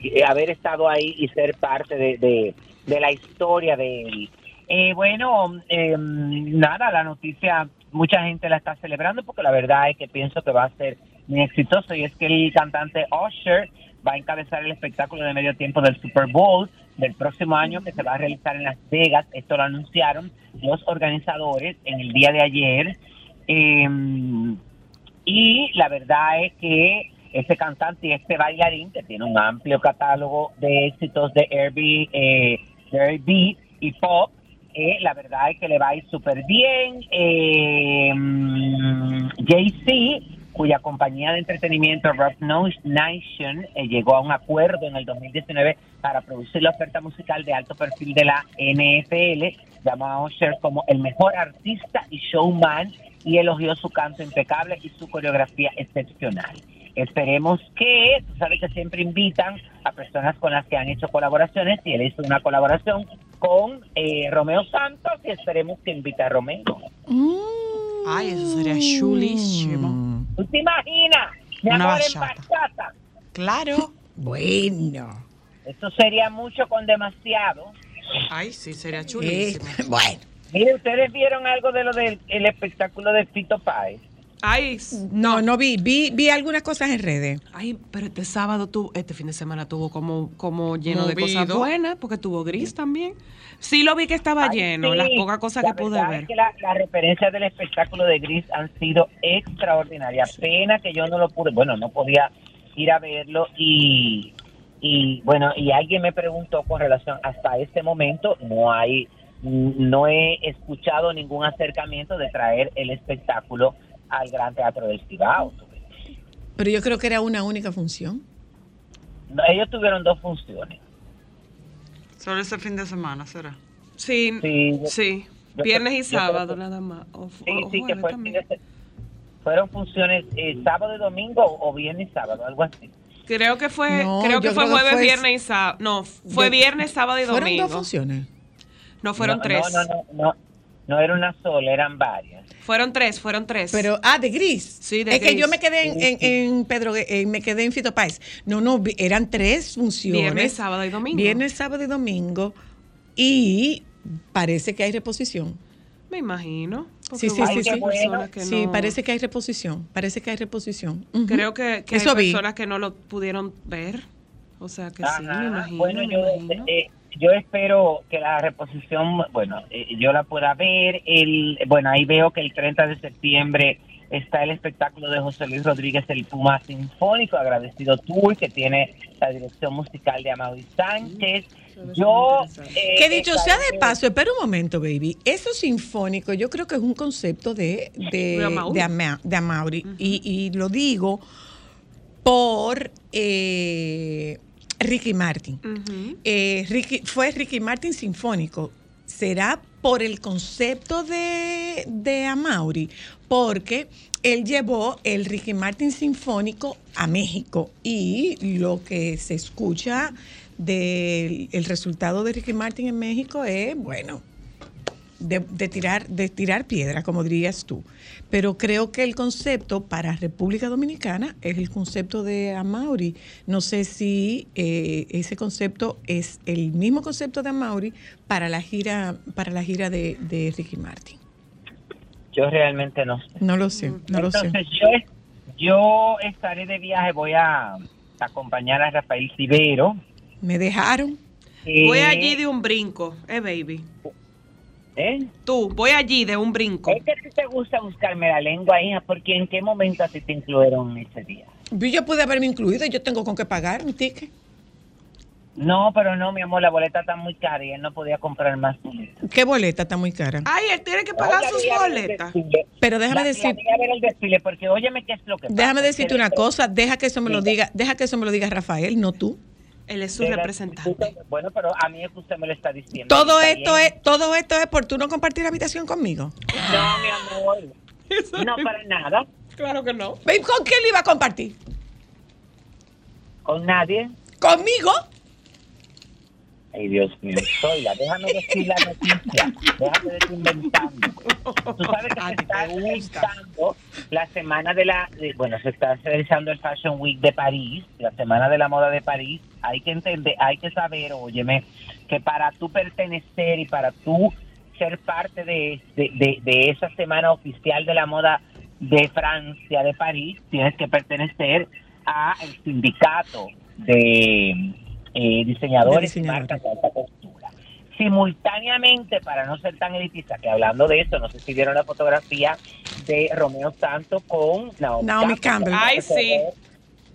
eh, haber estado ahí y ser parte de, de- de la historia de él. Eh, bueno, eh, nada, la noticia mucha gente la está celebrando porque la verdad es que pienso que va a ser muy exitoso y es que el cantante Usher va a encabezar el espectáculo de medio tiempo del Super Bowl del próximo año que se va a realizar en Las Vegas. Esto lo anunciaron los organizadores en el día de ayer. Eh, y la verdad es que este cantante y este bailarín, que tiene un amplio catálogo de éxitos de R&B, eh, y pop, eh, la verdad es que le va a ir súper bien. Eh, mm, Jay-Z, cuya compañía de entretenimiento Rock Nation eh, llegó a un acuerdo en el 2019 para producir la oferta musical de alto perfil de la NFL, llamó a Usher como el mejor artista y showman y elogió su canto impecable y su coreografía excepcional. Esperemos que, tú sabes que siempre invitan a personas con las que han hecho colaboraciones y él hizo una colaboración con eh, Romeo Santos y esperemos que invite a Romeo. Mm. Ay, eso sería chulísimo. ¿Tú te imaginas? Mi Una en bachata. Claro. Bueno. Eso sería mucho con demasiado. Ay, sí, sería Eh, chulísimo. bueno. Mire, ¿ustedes vieron algo de lo del el espectáculo de Fito Páez? Ay, No, no vi, vi, vi algunas cosas en redes. ay, pero este sábado tuvo, este fin de semana tuvo como, como lleno de Movido. cosas buenas, porque tuvo gris también. Sí lo vi que estaba Ay, lleno, sí. las pocas cosas La que pude ver. Es que la- las referencias del espectáculo de Gris han sido extraordinarias. Pena que yo no lo pude, bueno, no podía ir a verlo y, y bueno, y alguien me preguntó con relación hasta este momento, no hay, no he escuchado ningún acercamiento de traer el espectáculo al Gran Teatro del Cibao. Pero yo creo que era una única función. No, ellos tuvieron dos funciones. Solo ese fin de semana será. Sí, Sí, sí. yo- yo Viernes y sábado que- nada más. O, Sí, o- sí, que fue fueron funciones eh, sábado y domingo o viernes y sábado, algo así. Creo que fue, No, creo que fue creo que jueves, fue- viernes y sábado. No, fue Yo- viernes, sábado y Fueron domingo. dos funciones. No fueron No, tres. No, no, no, no, no era una sola, eran varias. Fueron tres, fueron tres. Pero, ah, de gris. Sí, de Es que gris. yo me quedé en, en, en Pedro, eh, me quedé en Fito Páez. No, no, eran tres funciones. Viernes, sábado y domingo. Viernes, sábado y domingo. Y parece que hay reposición. Me imagino. Sí, sí, sí, sí. que Sí, no- parece que hay reposición. Parece que hay reposición. Ujú. Creo que, que Eso hay vi. personas que no lo pudieron ver. O sea que sí, Ajá, me imagino. bueno, me yo, imagino. eh, yo espero que la reposición, bueno, eh, yo la pueda ver. El, bueno, ahí veo que el 30 de septiembre está el espectáculo de José Luis Rodríguez, el Puma Sinfónico, agradecido tour, que tiene la dirección musical de Amaury Sánchez. Yo... eh, Que dicho sea de paso, espera un momento, baby. Eso sinfónico, yo creo que es un concepto de, de, De Amaury. de Ama- de Amaury. y, y lo digo por eh, Ricky Martin. Eh, Ricky, fue Ricky Martin sinfónico. ¿Será por el concepto de, de Amaury? Porque él llevó el Ricky Martin sinfónico a México y lo que se escucha del el resultado de Ricky Martin en México es, bueno, de, de tirar, de tirar piedra, como dirías tú. Pero creo que el concepto para República Dominicana es el concepto de Amaury. No sé si eh, ese concepto es el mismo concepto de Amaury para la gira, para la gira de, de Ricky Martin. Yo realmente no sé. No lo sé, no lo sé. Entonces yo, yo estaré de viaje, voy a acompañar a Rafael Cibero. Me dejaron. eh, Voy allí de un brinco, eh, baby. ¿Eh? Tú, voy allí de un brinco. Es que a ti te gusta buscarme la lengua, hija, porque ¿en qué momento a ti te incluyeron ese día? Yo pude haberme incluido, yo tengo con qué pagar mi ticket. No, pero no, mi amor, la boleta está muy cara y él no podía comprar más boletas. ¿Qué boleta está muy cara? Ay, él tiene que pagar Oye, sus boletas. Pero déjame La- decir- la voy a ver el desfile, porque óyeme qué es lo que pasa. Déjame decirte una cosa, deja que eso me lo diga, deja que eso me lo diga Rafael, no tú. Él es su representante. Bueno, pero a mí es que usted me lo está diciendo. Todo Está esto bien. es, todo esto es por tú no compartir habitación conmigo. No, mi amor. No, para nada. Claro que no. ¿Con quién lo iba a compartir? Con nadie. ¿Conmigo? Ay, Dios mío, Zoila, déjame decir la noticia. Déjame de estar inventando. Tú sabes que A se ti está realizando la semana de la... de- bueno, se está realizando el Fashion Week de París, la semana de la moda de París. Hay que entender, hay que saber, óyeme, que para tú pertenecer y para tú ser parte de, de, de- de esa semana oficial de la moda de Francia, de París, tienes que pertenecer a el sindicato de eh, diseñadores, De y marcas de alta costura. Simultáneamente, para no ser tan elitista, que hablando de esto, no sé si vieron la fotografía de Romeo Santos con Naomi, Naomi Campbell. Ay, que sí.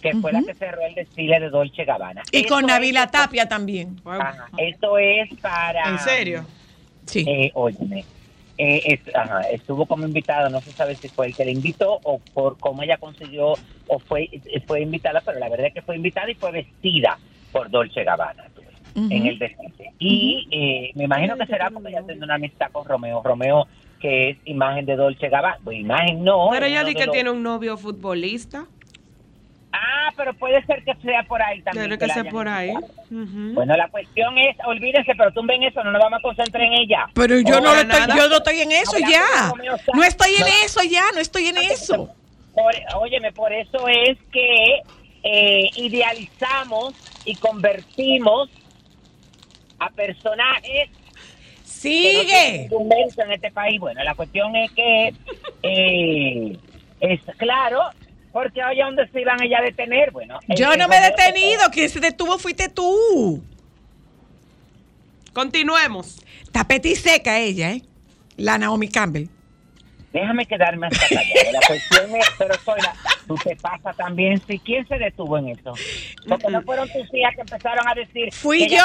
Que fue la que cerró el desfile de Dolce Gabbana. Y Esto con es- Navila Tapia también. Ajá, esto es para... ¿En serio? Sí. Eh, óyeme, eh, es- ajá, estuvo como invitado, no se sabe si fue el que le invitó o por cómo ella consiguió o fue, fue invitada, pero la verdad es que fue invitada y fue vestida por Dolce Gabbana en el desfile. Y eh, me imagino que será porque ella tiene una amistad con Romeo. Romeo, que es imagen de Dolce Gabbana. Pues imagen no. Pero ella uno di de que los- tiene un novio futbolista. Ah, pero puede ser que sea por ahí también. Tiene que ser hayan por ahí. Bueno, la cuestión es, olvídense, pero tumben eso, no nos vamos a concentrar en ella. Pero yo Oh, no, estoy, yo no estoy en eso Hablando ya. No estoy en No. eso ya, no estoy en eso. Por, óyeme, por eso es que eh, idealizamos y convertimos a personajes que no Sigue. mérito en este país. Bueno, la cuestión es que eh, es claro, porque oye, ¿dónde se iban ella a detener? Bueno, Yo no me he detenido, quien se detuvo fuiste tú. Continuemos. Tapete seca ella, ¿eh? La Naomi Campbell. Déjame quedarme hasta callado. La cuestión es, pero soy la, tú te pasa también, si quién se detuvo en eso. Porque no fueron tus hijas que empezaron a decir. Fui yo.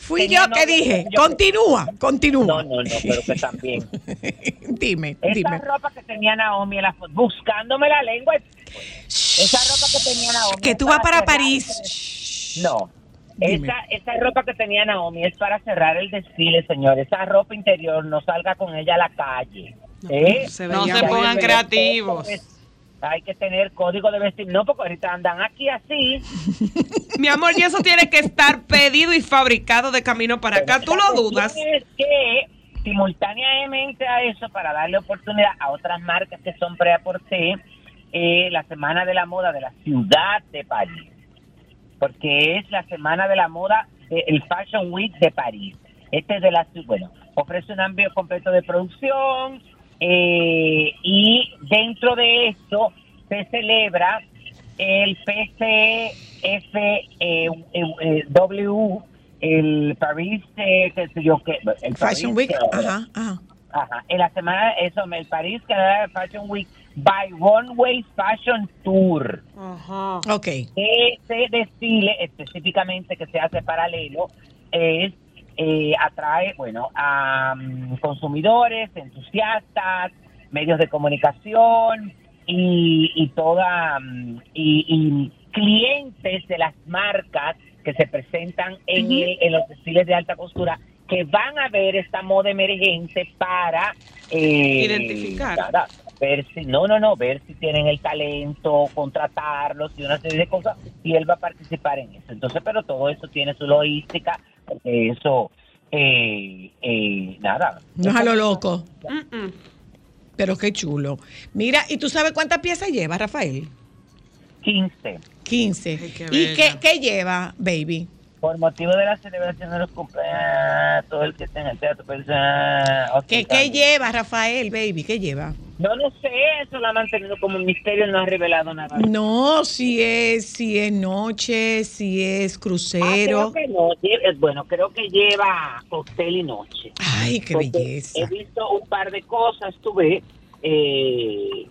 Fui yo que dije, yo- continúa, continúa. No, no, no, pero que también. dime, Esa dime. ropa que tenía Naomi en la foto, buscándome la lengua. Esa ropa que tenía Naomi. Que tú vas para París. No. Esa, esa ropa que tenía Naomi es para cerrar el desfile, señor. Esa ropa interior no salga con ella a la calle. ¿Eh? se No veía se pongan creativos. Hay que tener código de vestir. No, porque ahorita andan aquí así. Mi amor, y eso tiene que estar pedido y fabricado de camino para acá. ¿Tú lo dudas? Es que simultáneamente a eso, para darle oportunidad a otras marcas que son pre-aporté, eh, la Semana de la Moda de la Ciudad de París. Porque es la Semana de la Moda del Fashion Week de París. Este es de la ciudad, bueno, ofrece un amplio completo de producción eh, y dentro de esto se celebra el PCF eh, eh, eh, W, el Paris, eh, qué sé yo qué, el Fashion Week, ajá, ajá. Ajá, en la semana, eso, el París Canadá Fashion Week by Runway Fashion Tour. Ajá. Ok. Ese desfile específicamente que se hace paralelo es eh, atrae, bueno, a mm, consumidores, entusiastas, medios de comunicación y, y toda mm, y, y clientes de las marcas que se presentan en, el- en los desfiles de alta costura que van a ver esta moda emergente para eh, Identificar. nada, ver si no no no ver si tienen el talento contratarlos y una serie de cosas y él va a participar en eso entonces pero todo eso tiene su logística porque eso eh, eh, nada No es a lo loco, Mm-mm. pero qué chulo. Mira, ¿y tú sabes cuántas piezas lleva, Rafael? 15 15. Ay, qué ¿Y qué, qué lleva, baby? Por motivo de la celebración de los cumpleaños todo el que esté en el teatro pues, ah, ¿Qué, qué lleva, Rafael, baby? ¿Qué lleva? no lo sé eso lo ha mantenido como un misterio no ha revelado nada No, si es, si es noche, si es Ah, crucero. creo que no, lle- bueno, creo que lleva cóctel y noche. Ay, qué Porque belleza. He visto un par de cosas, tuve, eh,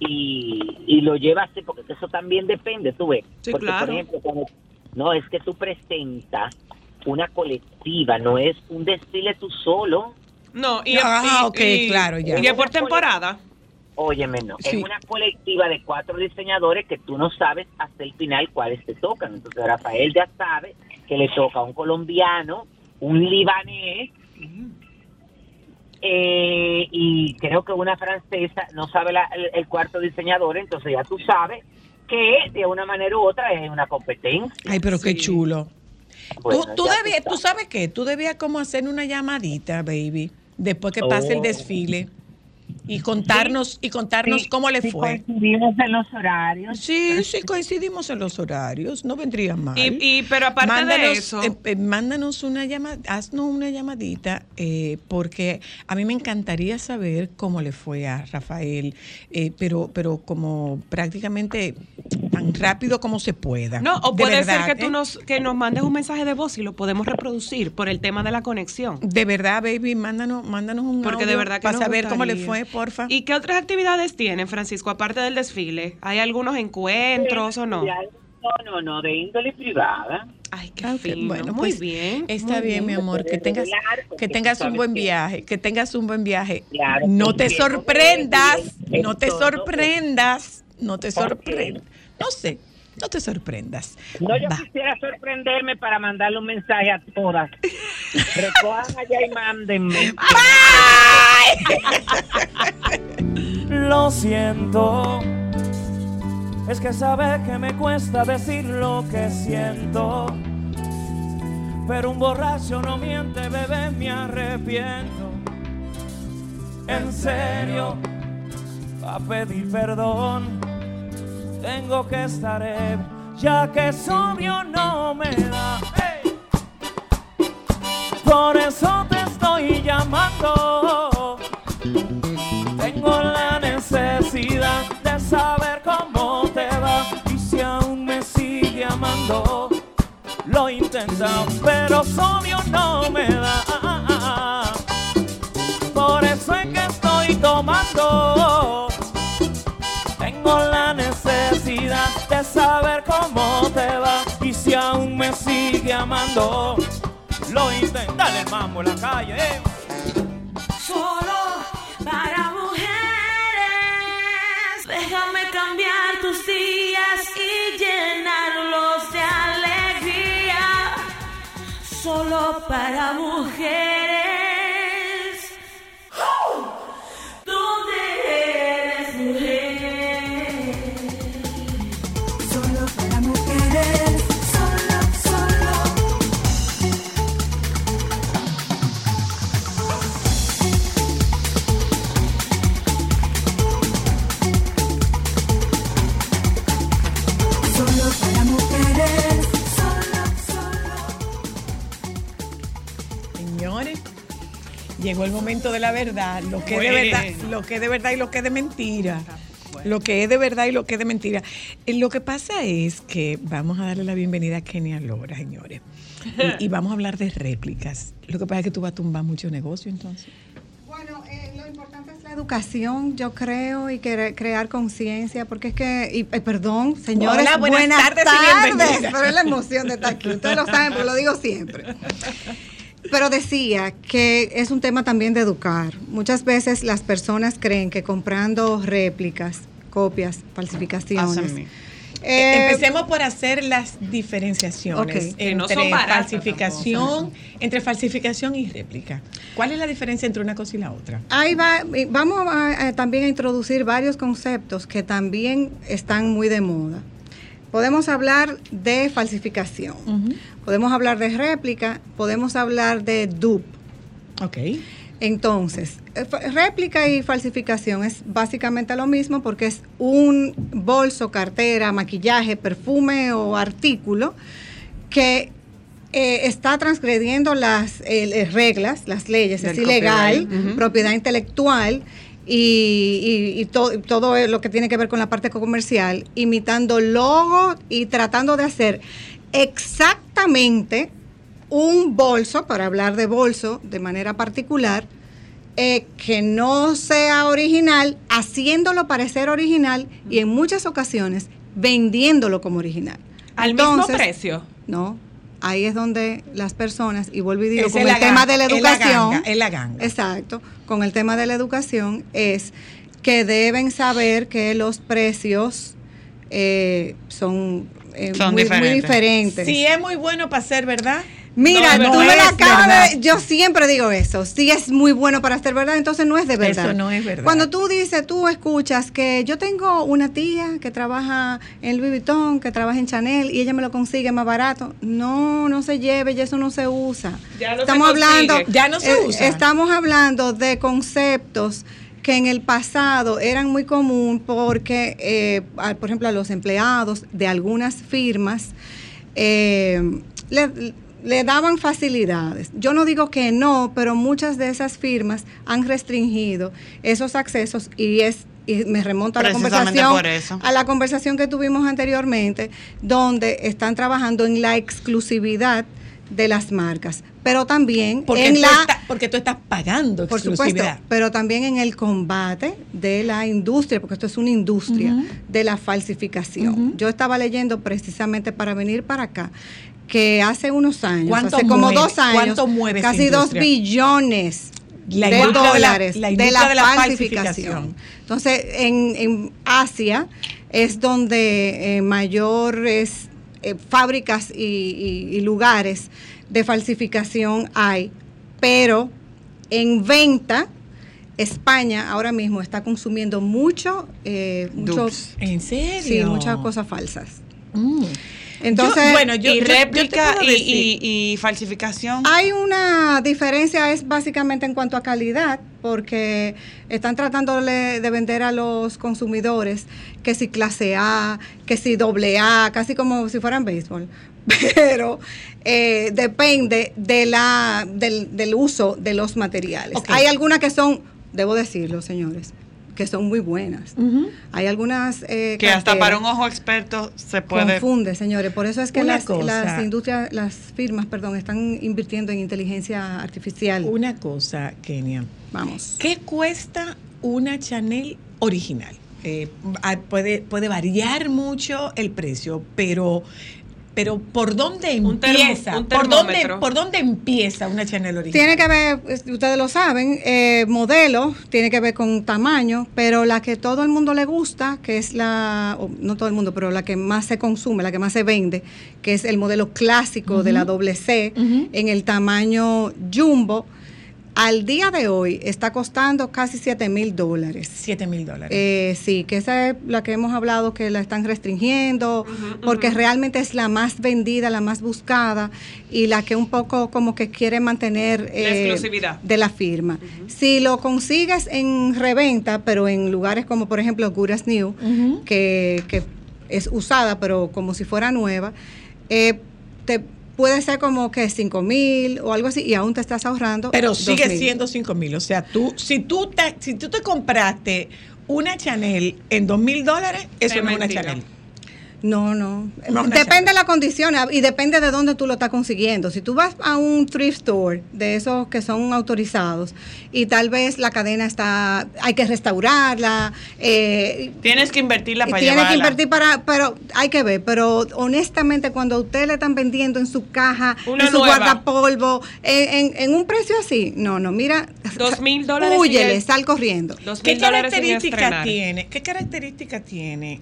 y, y lo lleva así, porque eso también depende, tú ves. Sí, porque, claro. por ejemplo, cuando- no, es que tú presentas una colectiva, no es un desfile tú solo. No, y, Ah, y- ok, y- claro, ya. Y es por temporada. Óyeme, no. Sí. Es una colectiva de cuatro diseñadores que tú no sabes hasta el final cuáles te tocan. Entonces Rafael ya sabe que le toca a un colombiano, un libanés eh, y creo que una francesa no sabe la- el, el cuarto diseñador. Entonces ya tú sabes que de una manera u otra es una competencia. Ay, pero qué Sí. chulo. Bueno, tú, tú, debías, tú sabes. sabes qué, tú debías como hacer una llamadita, baby, después que pase el Oh. desfile y contarnos y contarnos Sí, cómo le sí fue. coincidimos en los horarios. Sí, sí, coincidimos en los horarios, no vendría mal. Y, y- pero aparte de eso, eh, eh, mándanos una llamada, haznos una llamadita, eh, porque a mí me encantaría saber cómo le fue a Rafael, eh, pero, pero como prácticamente tan rápido como se pueda. no, o De puede verdad, ser que tú ¿eh? nos, que nos mandes un mensaje de voz y lo podemos reproducir por el tema de la conexión. De verdad, baby, mándanos, mándanos un Porque de verdad que para saber cómo le fue, porfa. ¿Y qué otras actividades tienen, Francisco, aparte del desfile? ¿Hay algunos encuentros o no? No, no, no, de índole privada. Ay, qué Ah, ok, fino. bueno, muy pues, bien. Está muy bien, mi amor, que tengas, que tengas un buen viaje, que tengas un buen viaje. Claro, no te sorprendas, no te esto, no- sorprendas, no te sorprendas. No sé, no te sorprendas. No, yo Va. quisiera sorprenderme para mandarle un mensaje a todas. Recojan allá y mándenme. Lo siento. Es que sabes que me cuesta decir lo que siento. Pero un borracho no miente, bebé, me arrepiento. En serio, a pedir perdón. Tengo que estar ebrio, ya que sobrio no me da. Por eso te estoy llamando. Tengo la necesidad de saber cómo te va y si aún me sigue amando. Lo he pero sobrio no me da. Por eso es que estoy tomando. La calle, eh. Solo para mujeres. Déjame cambiar tus días y llenarlos de alegría. Solo para mujeres. Llegó el momento de la verdad, lo que es de verdad, lo que es de verdad y lo que es de mentira. Lo que es de verdad y lo que es de mentira. Eh, Lo que pasa es que vamos a darle la bienvenida a Kenia Lora, señores. Y, y vamos a hablar de réplicas. Lo que pasa es que tú vas a tumbar mucho negocio entonces. Bueno, eh, lo importante es la Educación, yo creo, y que crear conciencia, porque es que, y, eh, perdón, señores, Hola, buenas tardes y bienvenidas. pero es la emoción de estar aquí, ustedes lo saben, pero lo digo siempre. Pero decía que es un tema también de educar. Muchas veces las personas creen que comprando réplicas, copias, falsificaciones, eh, Empecemos por hacer las diferenciaciones no entre son falsificación, entre falsificación y réplica. ¿Cuál es la diferencia entre una cosa y la otra? Ahí va, vamos a, a también a introducir varios conceptos que también están muy de moda. Podemos hablar de falsificación, podemos hablar de réplica, podemos hablar de dupe. Ok. Entonces, eh, réplica y falsificación es básicamente lo mismo porque es un bolso, cartera, maquillaje, perfume o artículo que eh, está transgrediendo las eh, reglas, las leyes, Del es ilegal, propiedad intelectual y, y- y to- y todo lo que tiene que ver con la parte comercial, imitando logo y tratando de hacer exactamente un bolso, para hablar de bolso de manera particular, eh, que no sea original, haciéndolo parecer original y en muchas ocasiones vendiéndolo como original. Al mismo precio. No, ahí es donde las personas, y vuelvo y digo, con el tema de la es la educación, es la ganga. exacto, con el tema de la educación es que deben saber que los precios eh, son, eh, Son muy, muy diferentes. diferentes. Si es muy bueno para ser verdad, Mira, no, tú no me es acabas de... Yo siempre digo eso. Si es muy bueno para ser verdad, entonces no es de verdad. Eso no es verdad. Cuando tú dices, tú escuchas que yo tengo una tía que trabaja en Louis Vuitton, que trabaja en Chanel y ella me lo consigue más barato. No, no se lleve y eso no se usa. Ya no se estamos consigue. hablando... Ya no se eh, usa. Estamos hablando de conceptos que en el pasado eran muy común porque, eh, a- por ejemplo, a los empleados de algunas firmas eh, le, le daban facilidades. Yo no digo que no, pero muchas de esas firmas han restringido esos accesos y es y me remonto a la conversación a la conversación que tuvimos anteriormente donde están trabajando en la exclusividad de las marcas, pero también porque, en la porque tú estás pagando por supuesto, exclusividad. pero también en el combate de la industria, porque esto es una industria de la falsificación. Yo estaba leyendo precisamente para venir para acá que hace unos años, ¿Cuánto hace como mueve? dos años, ¿Cuánto mueve esa casi dos billones La de industria de la- dólares la de la, de la falsificación. falsificación. Entonces, en, en Asia es donde eh, mayores eh, fábricas y, y- y lugares de falsificación hay, pero en venta, España ahora mismo está consumiendo mucho, eh. ¿En serio? sí, muchas cosas falsas. Mm. Entonces, Yo- bueno, yo- y yo- yo te réplica y, y- y falsificación. Hay una diferencia, es básicamente en cuanto a calidad, porque están tratando de de vender a los consumidores que si clase A, que si doble A, casi como si fueran béisbol. Pero eh, depende de la, del, del uso de los materiales. Hay algunas que son, debo decirlo, señores, que son muy buenas. Hay algunas eh, que hasta para un ojo experto se puede. Confunde, señores. Por eso es que las, las industrias, las firmas, perdón, están invirtiendo en inteligencia artificial. Una cosa, Kenia. Vamos. ¿Qué cuesta una Chanel original? Eh, ah, puede, puede variar mucho el precio, pero, pero ¿por dónde Un termo- empieza? un ¿Por, dónde, termómetro. ¿Por dónde empieza una Chanel original? Tiene que ver, es- ustedes lo saben, eh, modelo, tiene que ver con tamaño, pero la que todo el mundo le gusta, que es la, no todo el mundo, pero la que más se consume, la que más se vende, que es el modelo clásico de la doble C, en el tamaño jumbo, al día de hoy está costando casi 7 mil dólares. 7 mil dólares. Eh, sí, que esa es la que hemos hablado que la están restringiendo, porque realmente es la más vendida, la más buscada y la que un poco como que quiere mantener eh, exclusividad. de la firma. Si lo consigues en reventa, pero en lugares como por ejemplo Guras New, que, que es usada pero como si fuera nueva, eh, te puede ser como que 5 mil o algo así y aún te estás ahorrando. Pero sigue 2,000. siendo 5 mil. O sea, tú, si tú te, si tú te compraste una Chanel en 2 mil dólares, eso Es no es una. Chanel. No, no. Depende de la condición y depende de dónde tú lo estás consiguiendo. Si tú vas a un thrift store de esos que son autorizados y tal vez la cadena está, hay que restaurarla, eh, Tienes que invertirla para tiene llevarla. que invertir para, pero hay que ver, pero honestamente cuando a usted le están vendiendo en su caja, Una en su nueva. guardapolvo, en, en- en un precio así, no, no, mira, Dos mil dólares. Huyele, sal corriendo. Dos ¿Qué mil dólares sin característica estrenar. tiene? ¿Qué característica tiene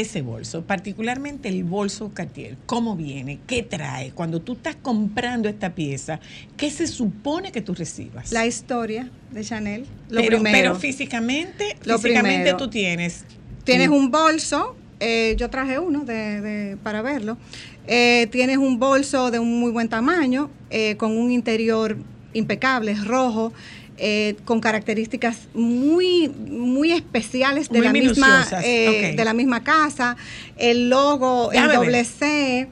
ese bolso? Particularmente el bolso Cartier. ¿Cómo viene? ¿Qué trae? Cuando tú estás comprando esta pieza, ¿qué se supone que tú recibas? La historia de Chanel, lo pero, primero. pero físicamente, Lo físicamente primero. tú tienes. Tienes un bolso, eh, yo traje uno de, de- para verlo. Eh, tienes un bolso de un muy buen tamaño, eh, con un interior impecable, rojo, eh, con características muy, muy especiales de Muy la misma, eh, de la misma casa. El logo Déjame ver. doble C.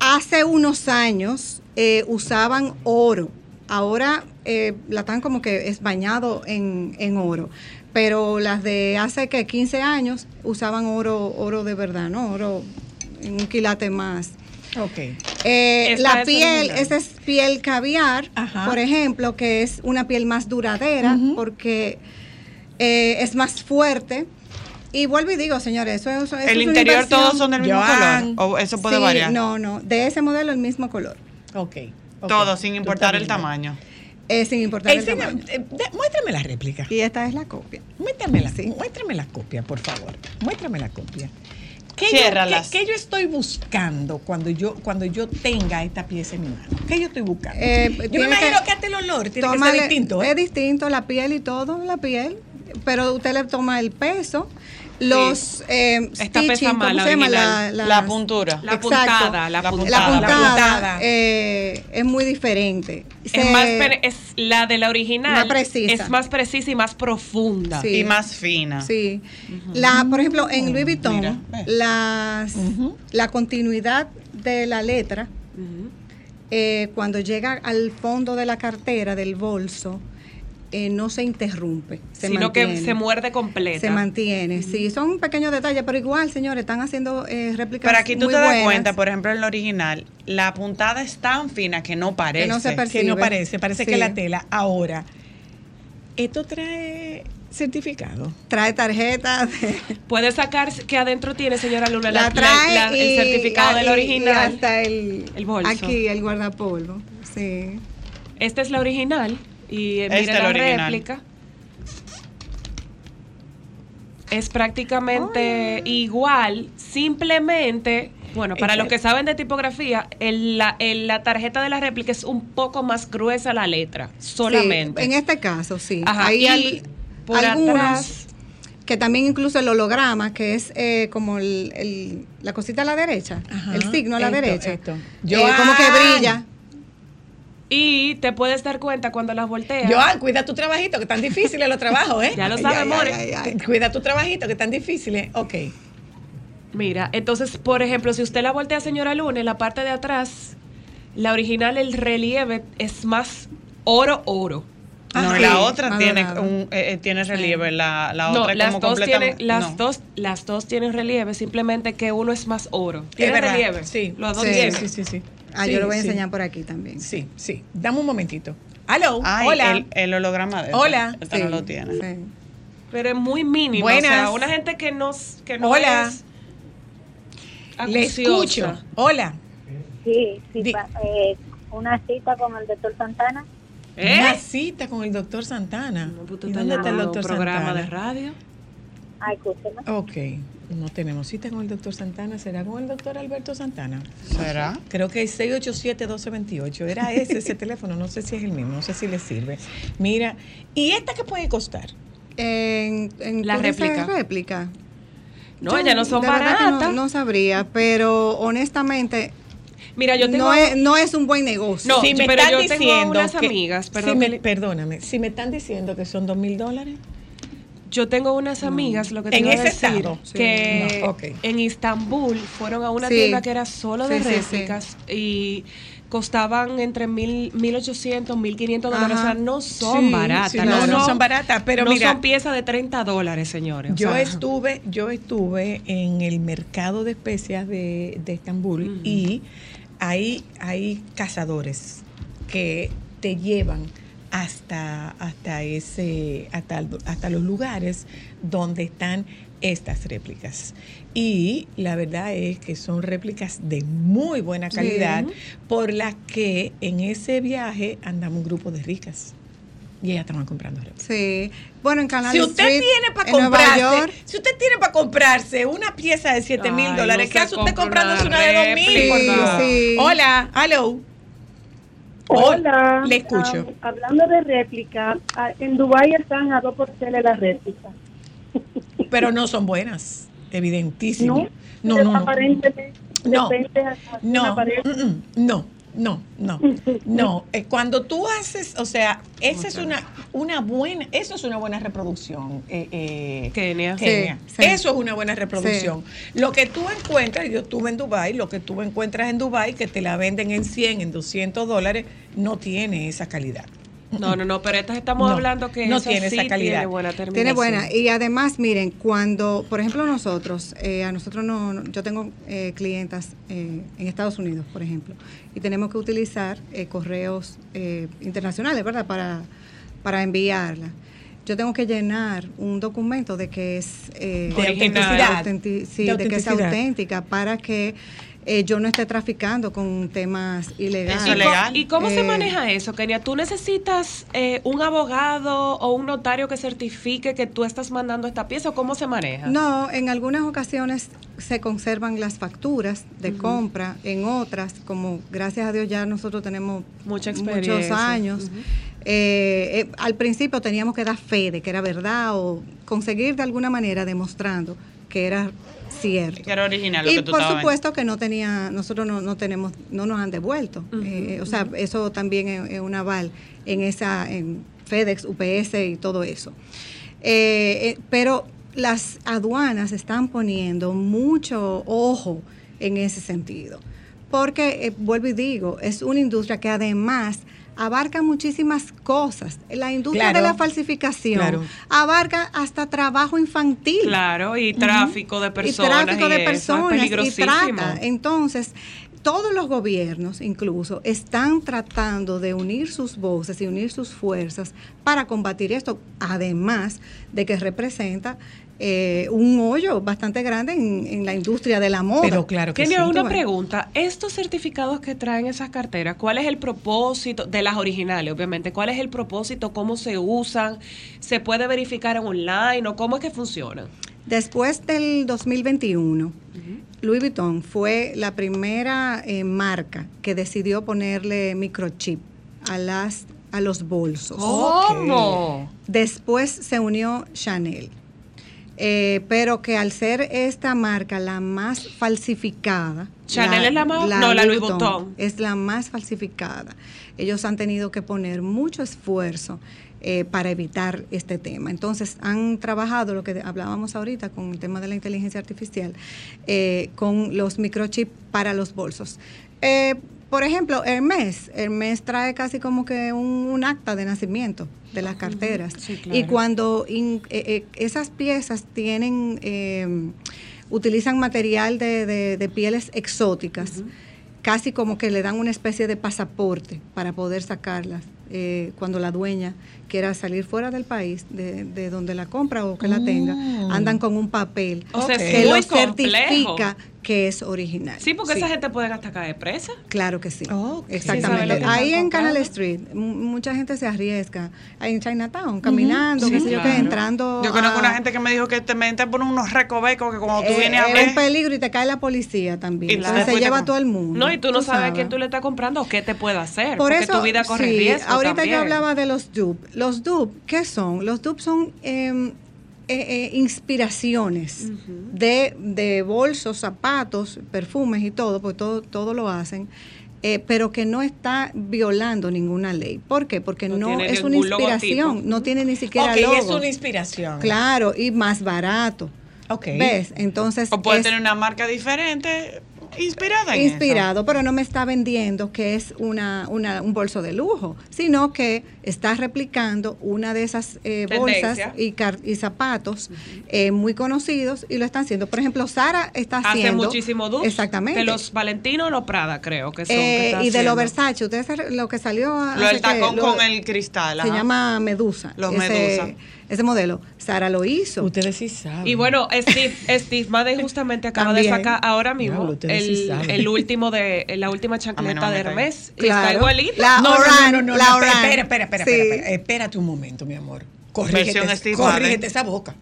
Hace unos años eh, usaban oro. Ahora eh, la están como que es bañado en, en oro. Pero las de hace que 15 años usaban oro, oro de verdad, ¿no? Oro en un quilate más. Ok. Eh, Esta la es piel, esa es piel caviar, Ajá. por ejemplo, que es una piel más duradera porque eh, es más fuerte. Y vuelvo y digo, señores, eso, eso- eso es ¿El una interior todos son del mismo Joan. color? ¿O eso puede Sí, variar? No, no, de ese modelo el mismo color, Ok. ok. Todo, sin importar el tamaño. eh, sin importar el tamaño. eh, de- muéstrame la réplica. Y esta es la copia. Muéstrame la, Sí. muéstrame la copia, por favor. Muéstrame la copia. ¿Qué yo, Ciérralas. qué- qué yo estoy buscando cuando yo cuando yo tenga esta pieza en mi mano? ¿Qué yo estoy buscando? Eh, yo me imagino que- que, hasta el olor tiene que Tómale- ser distinto. ¿eh? Es distinto, la piel y todo, la piel. Pero usted le toma el peso, los eh, Esta pesa stitching, más, ¿cómo la se llama? original. La, puntura. La Exacto. puntada, la puntada. puntada, La puntada. eh, es muy diferente. Es más es la de la original. Más precisa. Es más precisa y más profunda. Sí. Y más fina. Sí. La, por ejemplo, en Louis Vuitton, Mira, las, la continuidad de la letra, eh, cuando llega al fondo de la cartera, del bolso, eh, no se interrumpe. Se Sino que se muerde completa. Se mantiene, sí, son pequeños detalles, pero igual, señores, están haciendo eh, réplicas Pero aquí tú muy te das buenas. cuenta, por ejemplo, en el original, la puntada es tan fina que no parece. no se percibe. que no parece, parece Sí. que la tela. Ahora, esto trae certificado. Trae tarjeta, de- Puede sacar que adentro tiene, señora Luna, la, la trae la- la- y- el certificado y- del y original. hasta el, El bolso. Aquí, el guardapolvo, sí. Esta es la original. Y eh, Esta mire es la original. réplica. Es prácticamente igual, simplemente, bueno, para los que saben de tipografía, el- la, el- la tarjeta de la réplica es un poco más gruesa la letra, solamente. Sí, en este caso, sí. Ajá, Hay y al- por algunos atrás- que también incluso el holograma, que es eh, como el, el- la cosita a la derecha, Ajá, el signo a la esto, derecha. esto. Eh, como que brilla. Y te puedes dar cuenta cuando las volteas. Joan, cuida tu trabajito, que tan difíciles los trabajos, ¿eh? Ya lo sabe, Ay, ay, more. ay, ay, ay. Cuida tu trabajito, que tan difíciles. Ok. Mira, entonces, por ejemplo, si usted la voltea, señora Luna, en la parte de atrás, la original, el relieve es más oro, oro. No, Ah, la sí, otra tiene un, eh, eh, tiene relieve, la, la no, otra las como dos completamente. tienen, las no. dos, las dos tienen relieve, simplemente que uno es más oro. Tiene relieve. Sí. Los dos Sí, tienen. Sí, sí, sí. Ah, Sí, yo lo voy a sí. enseñar por aquí también. Sí, sí. Dame un momentito. Aló, Ay, hola. El, el holograma de Hola. Esta Sí, no lo tiene. sí. Pero es muy mínimo. Buenas. O sea, una gente que no, que no Hola. es Le acuciosa. escucho. Hola. Sí, sí, Di- pa- eh, una cita con el doctor Santana. ¿Eh? Una cita con el doctor Santana. No, pues ¿Y dónde está el doctor programa Santana? de radio. Ay. Ok. No tenemos cita con el doctor Santana. ¿Será con el doctor Alberto Santana? ¿Será? Creo que es 687-1228. Era ese, ese teléfono. No sé si es el mismo. No sé si le sirve. Mira, ¿y esta qué puede costar? En, en La réplica. réplica. No, ellas no son baratas. No, no sabría, pero honestamente Mira, yo tengo. no, es, no es un buen negocio. No, si me pero están yo tengo diciendo unas que- amigas, si perdón, me- que le- perdóname, si me están diciendo que son dos mil dólares, Yo tengo unas amigas, lo que te ¿En iba a ese decir, estado? que Sí. No, ok. en Istambul fueron a una Sí. tienda que era solo de Sí, sí, sí. réplicas y costaban entre mil, 1.800, 1.500 dólares. Ajá. O sea, no son Sí, baratas. sí, no, no son baratas, pero no mira- son piezas de 30 dólares, señores. o Yo sea, estuve, yo estuve en el mercado de especias de, de Estambul y hay, hay cazadores que te llevan hasta, hasta ese, hasta, hasta los lugares donde están estas réplicas. Y la verdad es que son réplicas de muy buena calidad, por las que en ese viaje andamos un grupo de ricas. Y ellas estaban comprando réplicas. Sí. Bueno, en Canal Si usted Street, tiene para comprarse, York, si usted tiene para comprarse una pieza de 7 mil dólares, no ¿qué hace usted comprándose una de 2 mil? Hola, hello. Hola. Le escucho. Ah, hablando de réplica, ah, en Dubái están a dos por tele las réplicas. Pero no son buenas, evidentísimo. No, No, no, no. Aparentemente, No. depende a- a No, mm, mm, no, no, no, no. Eh, Cuando tú haces, o sea, esa es una, una buena, eso es una buena reproducción. eh, eh, Kenia. Kenia. Sí, sí. Eso es una buena reproducción. Lo que tú encuentras, yo estuve en Dubai, lo que tú encuentras en Dubai que te la venden en 100, en 200 dólares, no tiene esa calidad. No, no, no, pero estas estamos No, hablando que no tiene sí esa calidad. Tiene buena terminación. Tiene buena. Y además, miren, cuando, por ejemplo, nosotros, eh, a nosotros no, no- yo tengo eh, clientas eh, en Estados Unidos, por ejemplo, y tenemos que utilizar eh, correos eh, internacionales, ¿verdad? Para, para enviarla. Yo tengo que llenar un documento de que es eh, De autenticidad. autenti- sí, De de, que es autenticidad. auténtica para que eh, yo no esté traficando con temas ilegales. Es legal. ¿Y cómo se Eh, maneja eso, Kenia? ¿Tú necesitas eh, un abogado o un notario que certifique que tú estás mandando esta pieza o cómo se maneja? No, en algunas ocasiones se conservan las facturas de compra, en otras, como gracias a Dios ya nosotros tenemos Mucha muchos años, eh, eh, al principio teníamos que dar fe de que era verdad o conseguir de alguna manera demostrando que era cierto. Que era original lo y que tú por supuesto que no tenía, nosotros no, no tenemos, no nos han devuelto. Eh, o sea, eso también es, es un aval en esa, en FedEx, UPS y todo eso. Eh, eh, pero las aduanas están poniendo mucho ojo en ese sentido. Porque, eh, vuelvo y digo, es una industria que además abarca muchísimas cosas. La industria Claro. de la falsificación Claro. abarca hasta trabajo infantil. Claro, y tráfico de personas. Y tráfico de personas y trata. Entonces, todos los gobiernos incluso están tratando de unir sus voces y unir sus fuerzas para combatir esto, además de que representa eh, un hoyo bastante grande en, en la industria de la moda. Pero claro que sí. una pregunta. Estos certificados que traen esas carteras, ¿cuál es el propósito de las originales, obviamente? ¿Cuál es el propósito? ¿Cómo se usan? ¿Se puede verificar en online o cómo es que funcionan? Después del 2021, Louis Vuitton fue la primera eh, marca que decidió ponerle microchip a las a los bolsos. ¿Cómo? Después se unió Chanel. Eh, pero que al ser esta marca la más falsificada. Chanel es la más- no, la Louis Vuitton. Es la más falsificada. Ellos han tenido que poner mucho esfuerzo eh, para evitar este tema. Entonces han trabajado lo que hablábamos ahorita con el tema de la inteligencia artificial, eh, con los microchips para los bolsos. Eh, por ejemplo, Hermes. Hermes trae casi como que un, un acta de nacimiento de las carteras. Sí, claro. Y cuando in- eh, eh, esas piezas tienen, eh, utilizan material de, de- de pieles exóticas, casi como que le dan una especie de pasaporte para poder sacarlas eh, cuando la dueña quiera salir fuera del país, de, de donde la compra o que la tenga, andan con un papel O sea, que lo certifica. Que es original. Sí, porque esa gente puede hasta caer presa. Claro que sí. Oh, Exactamente. que Ahí en Canal. Street, mucha gente se arriesga. Ahí en Chinatown, caminando, Sí, qué sé yo qué, claro. entrando. Yo conozco a- una gente que me dijo que te meten por unos recovecos que cuando tú eh, vienes a es ver. un peligro y te cae la policía también. Y Entonces se lleva a todo el mundo. No, y tú no sabes a sabes. quién tú le estás comprando o qué te puede hacer. Por porque eso, tu vida corre sí, riesgo. ahorita también. yo hablaba de los dupes. Los dupes, ¿qué son? Los dupes son eh, eh, eh, inspiraciones de, de bolsos, zapatos, perfumes y todo, porque todo, todo lo hacen. eh, pero que no está violando ninguna ley. ¿Por qué? Porque No es una inspiración, logotipo. no tiene ni siquiera Ok, logo. es una inspiración. Claro, y más barato. ¿Ves? Entonces, O puede es- tener una marca diferente. Inspirada en inspirado, pero no me está vendiendo que es una, una- un bolso de lujo, sino que está replicando una de esas eh, bolsas y, zapatos eh, muy conocidos y lo están haciendo. Por ejemplo, Sara está Hace haciendo... muchísimo dulce. Exactamente. De los Valentino o los Prada, creo que son. Eh, y de haciendo. lo Versace, ustedes lo que salió Lo hace del que- tacón lo- con el cristal. se ajá. llama Medusa. Los Medusa. Ese modelo. Sara lo hizo. Ustedes sí saben. Y bueno, Steve, Steve Madden justamente acaba También. de sacar ahora mismo Diablo, ustedes sí el, saben. el último de la última chancleta de. Hermes. Y Claro. está igualita. La no, no, Oran, no, no, no, la no, Oran. espera, espera, espera, Sí. espera, espera, espérate un momento, mi amor. Corrígete, corrígete esa boca.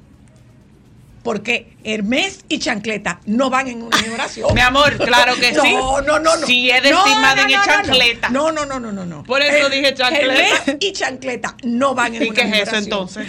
Porque Hermes y chancleta no van en una oración. Mi amor, claro que sí. No, no, no, no. Si es de No, Steve no, Madden y no, no, chancleta. No, no, no, no, no, no. Por eso Eh, dije chancleta. Hermes y chancleta no van en ¿Y una qué es eso oración. entonces?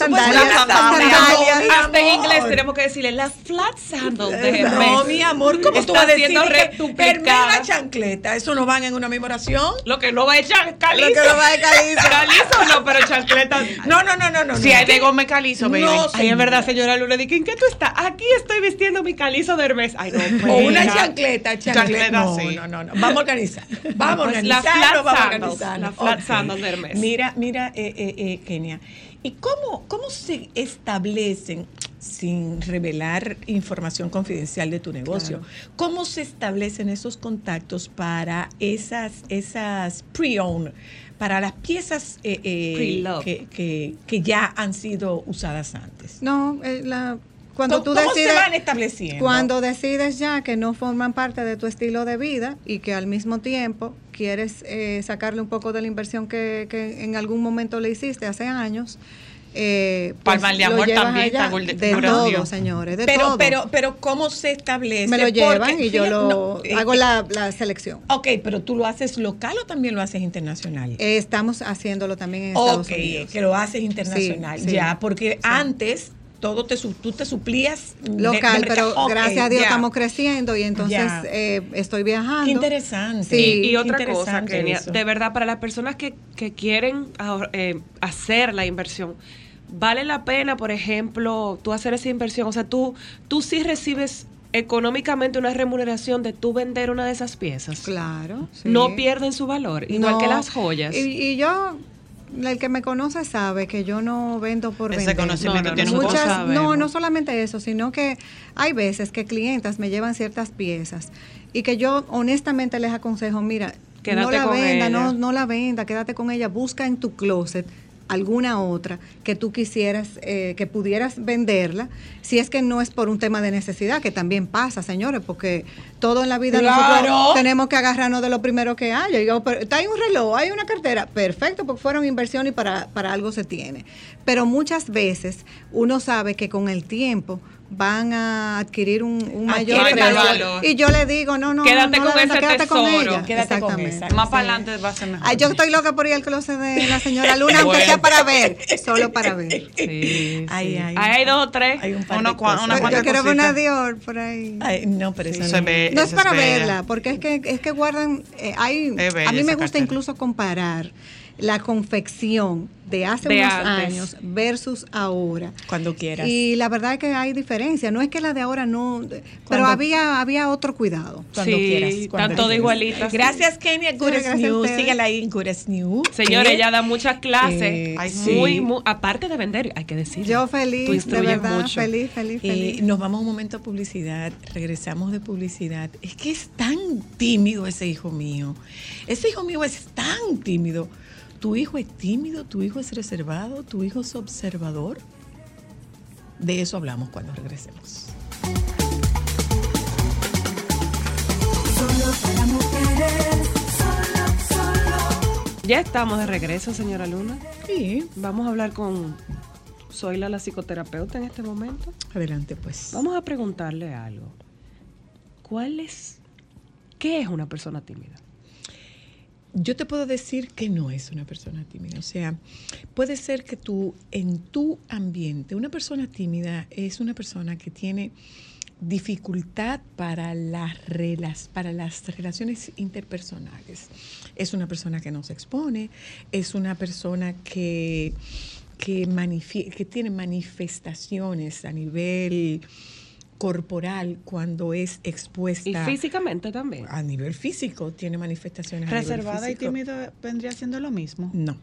Sandalias, Una sandalias. sandalia, mi Hasta en inglés tenemos que decirle las flat sandals de Hermes. No, mi amor, ¿cómo tú vas a decir que Hermes la chancleta? ¿Eso no van en una misma oración? Lo que no va a echar calizo. Lo que no va a calizo. Calizo no, pero chancleta. No, no, no, no, no. Si no. hay de gome calizo, baby. No, Ay, es verdad, señora Luna, ¿de ¿en qué tú estás? Aquí estoy vistiendo mi calizo de Hermes. Ay, no, O una mira. chancleta, chancleta. Chancleta, no, sí. no, no, no. Vamos a organizar. Vamos a Pues la organizar. flat vamos a sandals, organizar. la flat sandals de Hermes. Mira, mira, eh, eh, eh, Kenia. ¿Y cómo, cómo se establecen, sin revelar información confidencial de tu negocio, cómo se establecen esos contactos para esas, esas pre-owned, para las piezas eh, eh, que, que ya han sido usadas antes? No, eh, la, cuando ¿Cómo, tú decides... se van estableciendo? Cuando decides ya que no forman parte de tu estilo de vida y que al mismo tiempo quieres eh, sacarle un poco de la inversión que, que en algún momento le hiciste hace años, eh, Palmas de amor también, está de Golden todo, señores, de pero, todo. pero, pero, ¿cómo se establece? me lo Porque, llevan y yo lo no, hago eh, la, la selección. Ok, pero tú lo haces local o también lo haces internacional? Eh, estamos haciéndolo también en Estados ok, Unidos. que lo haces internacional. Sí, sí. ya, porque antes todo te su- tú te suplías local, de pero gracias a Dios ya. estamos creciendo y entonces eh, estoy viajando. Qué interesante. Sí, y, y otra cosa, Kenia, eso. de verdad, para las personas que, que quieren ahor- eh, hacer la inversión, vale la pena, por ejemplo, tú hacer esa inversión. O sea, tú, tú sí recibes económicamente una remuneración de tú vender una de esas piezas. Claro. sí. No pierden su valor, igual No, que las joyas. Y, y yo, el que me conoce sabe que yo no vendo por Ese vender. conocimiento No, no, tiene un nosotros Muchas, sabemos. no, no solamente eso, sino que hay veces que clientas me llevan ciertas piezas y que yo honestamente les aconsejo, mira, Quédate no la venda, ella. no, no la venda, quédate con ella, busca en tu closet alguna otra que tú quisieras, eh, que pudieras venderla, si es que no es por un tema de necesidad, que también pasa, señores, porque todo en la vida Claro. nosotros tenemos que agarrarnos de lo primero que haya. Digo, pero, hay un reloj, hay una cartera, perfecto, porque fueron inversión y para, para algo se tiene. Pero muchas veces uno sabe que con el tiempo van a adquirir un, un mayor valor. Y yo le digo, no, no, Quédate no la con venda, ese quédate con tesoro. ella. Quédate con Exactamente. esa. Más Sí. para adelante va a ser mejor. Ay, yo estoy loca por ir al closet de la señora Luna, aunque sea para ver, solo para ver. Sí, sí. Ay, ay. Ahí hay dos o tres. Hay un par Uno de cua- una Yo quiero ver una. Dior por ahí. Ay, no, pero eso no. es be- No es para verla, porque es que es que guardan, eh, hay, a mí me gusta cartera. incluso comparar la confección de hace De unos antes. años versus ahora. Cuando quieras. Y la verdad es que hay diferencia, no es que la de ahora no, pero había había otro cuidado. Cuando Sí, quieras. cuando están todas igualitas. Gracias, Kenia. Good gracias a News. Sígala ahí en Good News. Señores, ¿Eh? ella da muchas clases. Eh, Ay, sí. muy, muy- aparte de vender, hay que decir. Yo feliz, de verdad, mucho. feliz, feliz, Eh, feliz. nos vamos un momento a publicidad, regresamos de publicidad. Es que es tan tímido ese hijo mío. Ese hijo mío es tan tímido. ¿Tu hijo es tímido? ¿Tu hijo es reservado? ¿Tu hijo es observador? De eso hablamos cuando regresemos. Solo para mujeres, solo, solo. Ya estamos de regreso, señora Luna. Sí. Vamos a hablar con Zoila, la psicoterapeuta, en este momento. Adelante, pues. Vamos a preguntarle algo. ¿Cuál es, qué es una persona tímida? Yo te puedo decir que no es una persona tímida. O sea, puede ser que tú, en tu ambiente, una persona tímida es una persona que tiene dificultad para las, relas- para las relaciones interpersonales. Es una persona que no se expone, es una persona que, que, que tiene manifestaciones a nivel corporal cuando es expuesta. Y físicamente también. A nivel físico tiene manifestaciones. a nivel Reservada y tímido vendría siendo lo mismo. No.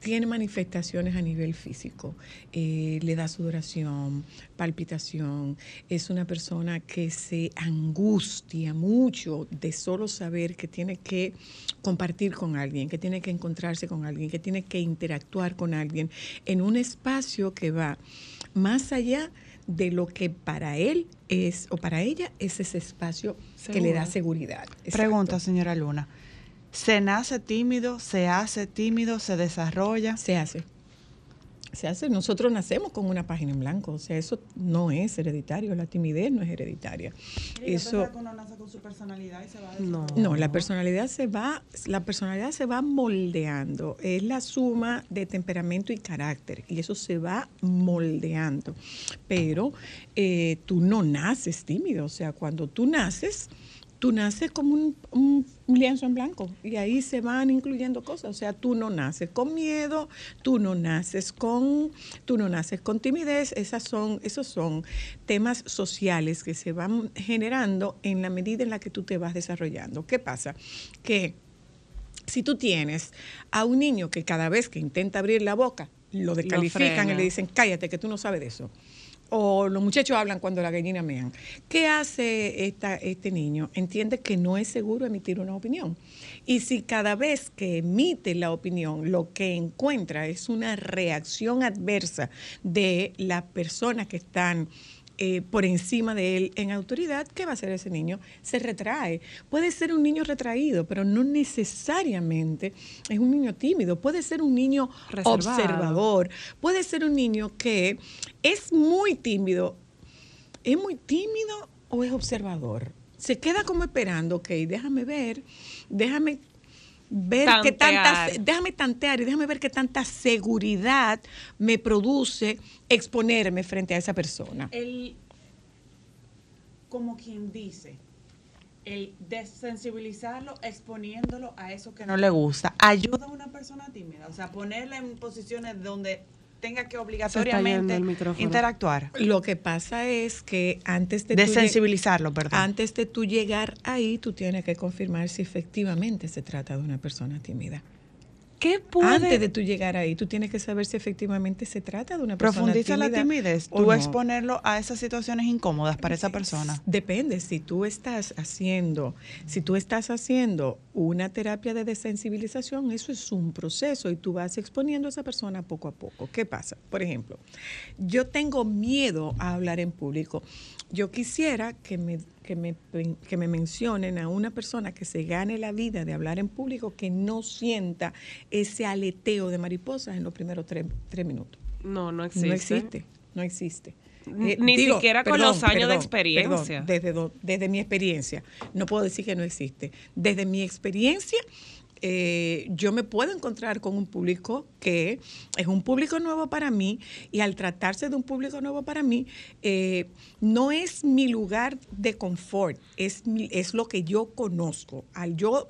Tiene manifestaciones a nivel físico. Eh, le da sudoración, palpitación. Es una persona que se angustia mucho de solo saber que tiene que compartir con alguien, que tiene que encontrarse con alguien, que tiene que interactuar con alguien en un espacio que va más allá de lo que para él es o para ella es ese espacio que le da seguridad. Exacto. Pregunta, señora Luna. ¿Se nace tímido? ¿Se hace tímido? ¿Se desarrolla? Se hace. Se hace. Nosotros nacemos con una página en blanco. O sea, eso no es hereditario. La timidez no es hereditaria. Eso. uno nace con su personalidad y se va No. No, la personalidad se va, la personalidad se va moldeando. Es la suma de temperamento y carácter. Y eso se va moldeando. Pero eh, tú no naces tímido. O sea, cuando tú naces, tú naces como un, un- lienzo en blanco y ahí se van incluyendo cosas. O sea, tú no naces con miedo, tú no naces con, tú no naces con timidez. Esas son, esos son temas sociales que se van generando en la medida en la que tú te vas desarrollando. ¿Qué pasa? Que si tú tienes a un niño que cada vez que intenta abrir la boca lo descalifican y le dicen, cállate, que tú no sabes de eso. O los muchachos hablan cuando la gallina mean. ¿Qué hace esta, este niño? Entiende que no es seguro emitir una opinión. Y si cada vez que emite la opinión lo que encuentra es una reacción adversa de las personas que están eh, por encima de él en autoridad, ¿qué va a hacer ese niño? Se retrae. Puede ser un niño retraído, pero no necesariamente es un niño tímido. Puede ser un niño Reservado. observador. Puede ser un niño que es muy tímido. ¿Es muy tímido o es observador? Se queda como esperando, ok, déjame ver, déjame ver qué tanta, déjame tantear y déjame ver qué tanta seguridad me produce exponerme frente a esa persona. El, como quien dice, el desensibilizarlo exponiéndolo a eso que no le gusta, ayuda a una persona tímida. O sea, ponerla en posiciones donde tenga que obligatoriamente interactuar. Lo que pasa es que antes de tú lleg- Desensibilizarlo, perdón. antes de tú llegar ahí, tú tienes que confirmar si efectivamente se trata de una persona tímida. ¿Qué puede? Antes de tú llegar ahí, tú tienes que saber si efectivamente se trata de una persona Profundiza la timidez, o tú no. exponerlo a esas situaciones incómodas para esa persona. Depende, si tú estás haciendo, si tú estás haciendo una terapia de desensibilización, eso es un proceso y tú vas exponiendo a esa persona poco a poco. ¿Qué pasa? Por ejemplo, yo tengo miedo a hablar en público. Yo quisiera que me, que me, que me mencionen a una persona que se gane la vida de hablar en público que no sienta ese aleteo de mariposas en los primeros tres, tres minutos. No, no existe. No existe, no existe. N- ni siquiera con los años de experiencia. perdón, desde, desde mi experiencia, no puedo decir que no existe. Desde mi experiencia, eh, yo me puedo encontrar con un público que es un público nuevo para mí y al tratarse de un público nuevo para mí, eh, no es mi lugar de confort, es, mi- es lo que yo conozco. Al yo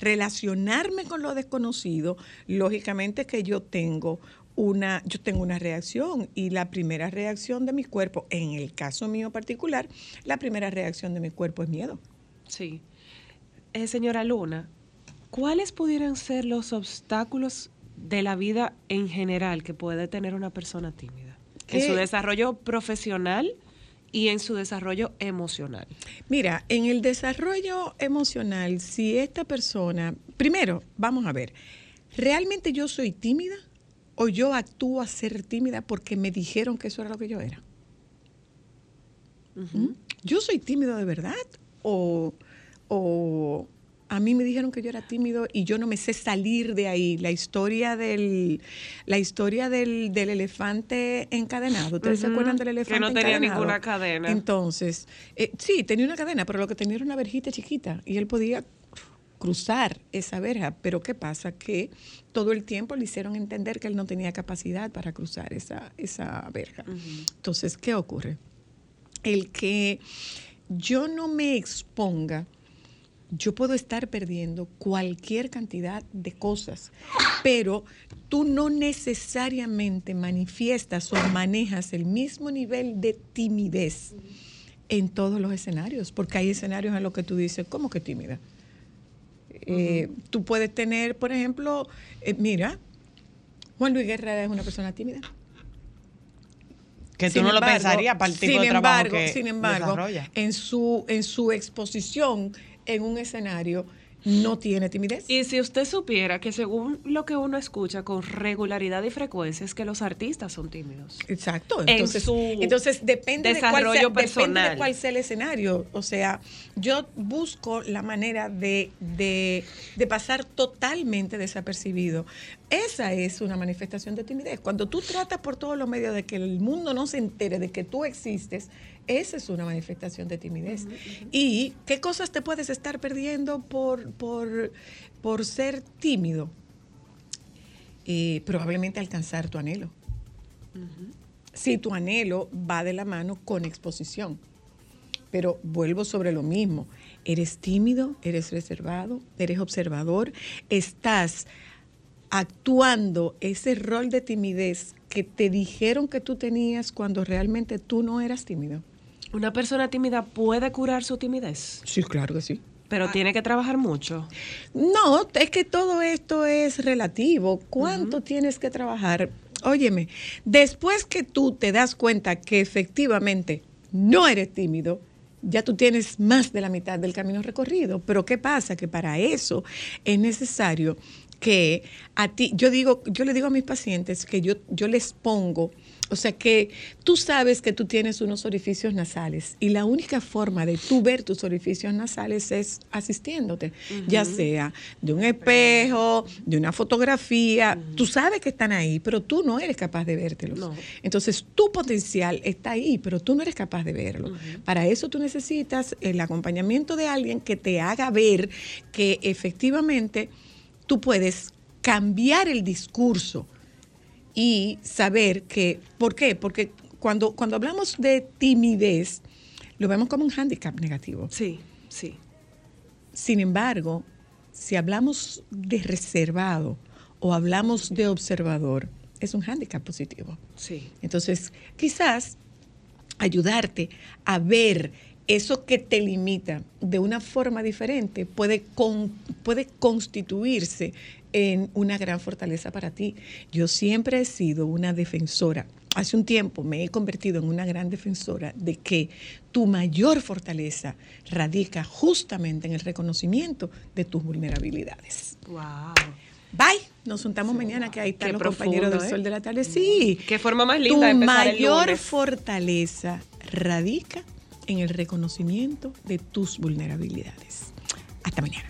relacionarme con lo desconocido, lógicamente que yo tengo una, yo tengo una reacción y la primera reacción de mi cuerpo, en el caso mío particular, la primera reacción de mi cuerpo es miedo. Sí. Eh, señora Luna, ¿cuáles pudieran ser los obstáculos de la vida en general que puede tener una persona tímida? En su desarrollo profesional y en su desarrollo emocional. Mira, en el desarrollo emocional, si esta persona, primero, vamos a ver, ¿realmente yo soy tímida o yo actúo a ser tímida porque me dijeron que eso era lo que yo era? ¿Mm? ¿Yo soy tímido de verdad o, o a mí me dijeron que yo era tímido y yo no me sé salir de ahí? La historia del, la historia del, del elefante encadenado. ¿Ustedes se acuerdan del que elefante no tenía encadenado? ninguna cadena. Entonces, eh, sí, tenía una cadena, pero lo que tenía era una verjita chiquita y él podía cruzar esa verja. Pero ¿qué pasa? Que todo el tiempo le hicieron entender que él no tenía capacidad para cruzar esa, esa verja. Entonces, ¿qué ocurre? El que yo no me exponga, yo puedo estar perdiendo cualquier cantidad de cosas, pero tú no necesariamente manifiestas o manejas el mismo nivel de timidez en todos los escenarios, porque hay escenarios en los que tú dices, ¿cómo que tímida? Eh, Tú puedes tener, por ejemplo, eh, mira, Juan Luis Guerra es una persona tímida. Que tú Sin no lo pensarías para el tipo sin de trabajo embargo, que Sin embargo, desarrolla. en su, en su exposición en un escenario no tiene timidez. Y si usted supiera que según lo que uno escucha con regularidad y frecuencia es que los artistas son tímidos. Exacto. En Entonces, su entonces depende, de cuál sea, depende de personal. cuál sea el escenario. O sea, yo busco la manera de, de, de pasar totalmente desapercibido. Esa es una manifestación de timidez. Cuando tú tratas por todos los medios de que el mundo no se entere de que tú existes, esa es una manifestación de timidez. ¿Y qué cosas te puedes estar perdiendo por, por, por ser tímido? Eh, probablemente alcanzar tu anhelo si tu anhelo va de la mano con exposición. Pero vuelvo sobre lo mismo. Eres tímido, eres reservado, eres observador, estás actuando ese rol de timidez que te dijeron que tú tenías cuando realmente tú no eras tímido. ¿Una persona tímida puede curar su timidez? Sí, claro que sí. Pero tiene que trabajar mucho. No, es que todo esto es relativo. ¿Cuánto tienes que trabajar? Óyeme, después que tú te das cuenta que efectivamente no eres tímido, ya tú tienes más de la mitad del camino recorrido. Pero ¿qué pasa? Que para eso es necesario que a ti, yo digo, yo le digo a mis pacientes que yo, yo les pongo, o sea que tú sabes que tú tienes unos orificios nasales y la única forma de tú ver tus orificios nasales es asistiéndote, ya sea de un espejo, de una fotografía, tú sabes que están ahí, pero tú no eres capaz de vértelos. No. Entonces tu potencial está ahí, pero tú no eres capaz de verlo. Para eso tú necesitas el acompañamiento de alguien que te haga ver que efectivamente tú puedes cambiar el discurso y saber que, ¿por qué? Porque cuando, cuando hablamos de timidez, lo vemos como un hándicap negativo. Sí, sí. Sin embargo, si hablamos de reservado o hablamos de observador, es un hándicap positivo. Sí. Entonces, quizás ayudarte a ver eso que te limita de una forma diferente puede, con- puede constituirse en una gran fortaleza para ti. Yo siempre he sido una defensora. Hace un tiempo me he convertido en una gran defensora de que tu mayor fortaleza radica justamente en el reconocimiento de tus vulnerabilidades. Wow. Bye. Nos juntamos mañana que ahí están los compañeros profundo, del ¿eh? Sol de la tarde. Sí. Qué forma más Tu linda de empezar el mayor lunes. fortaleza radica en el reconocimiento de tus vulnerabilidades. Hasta mañana.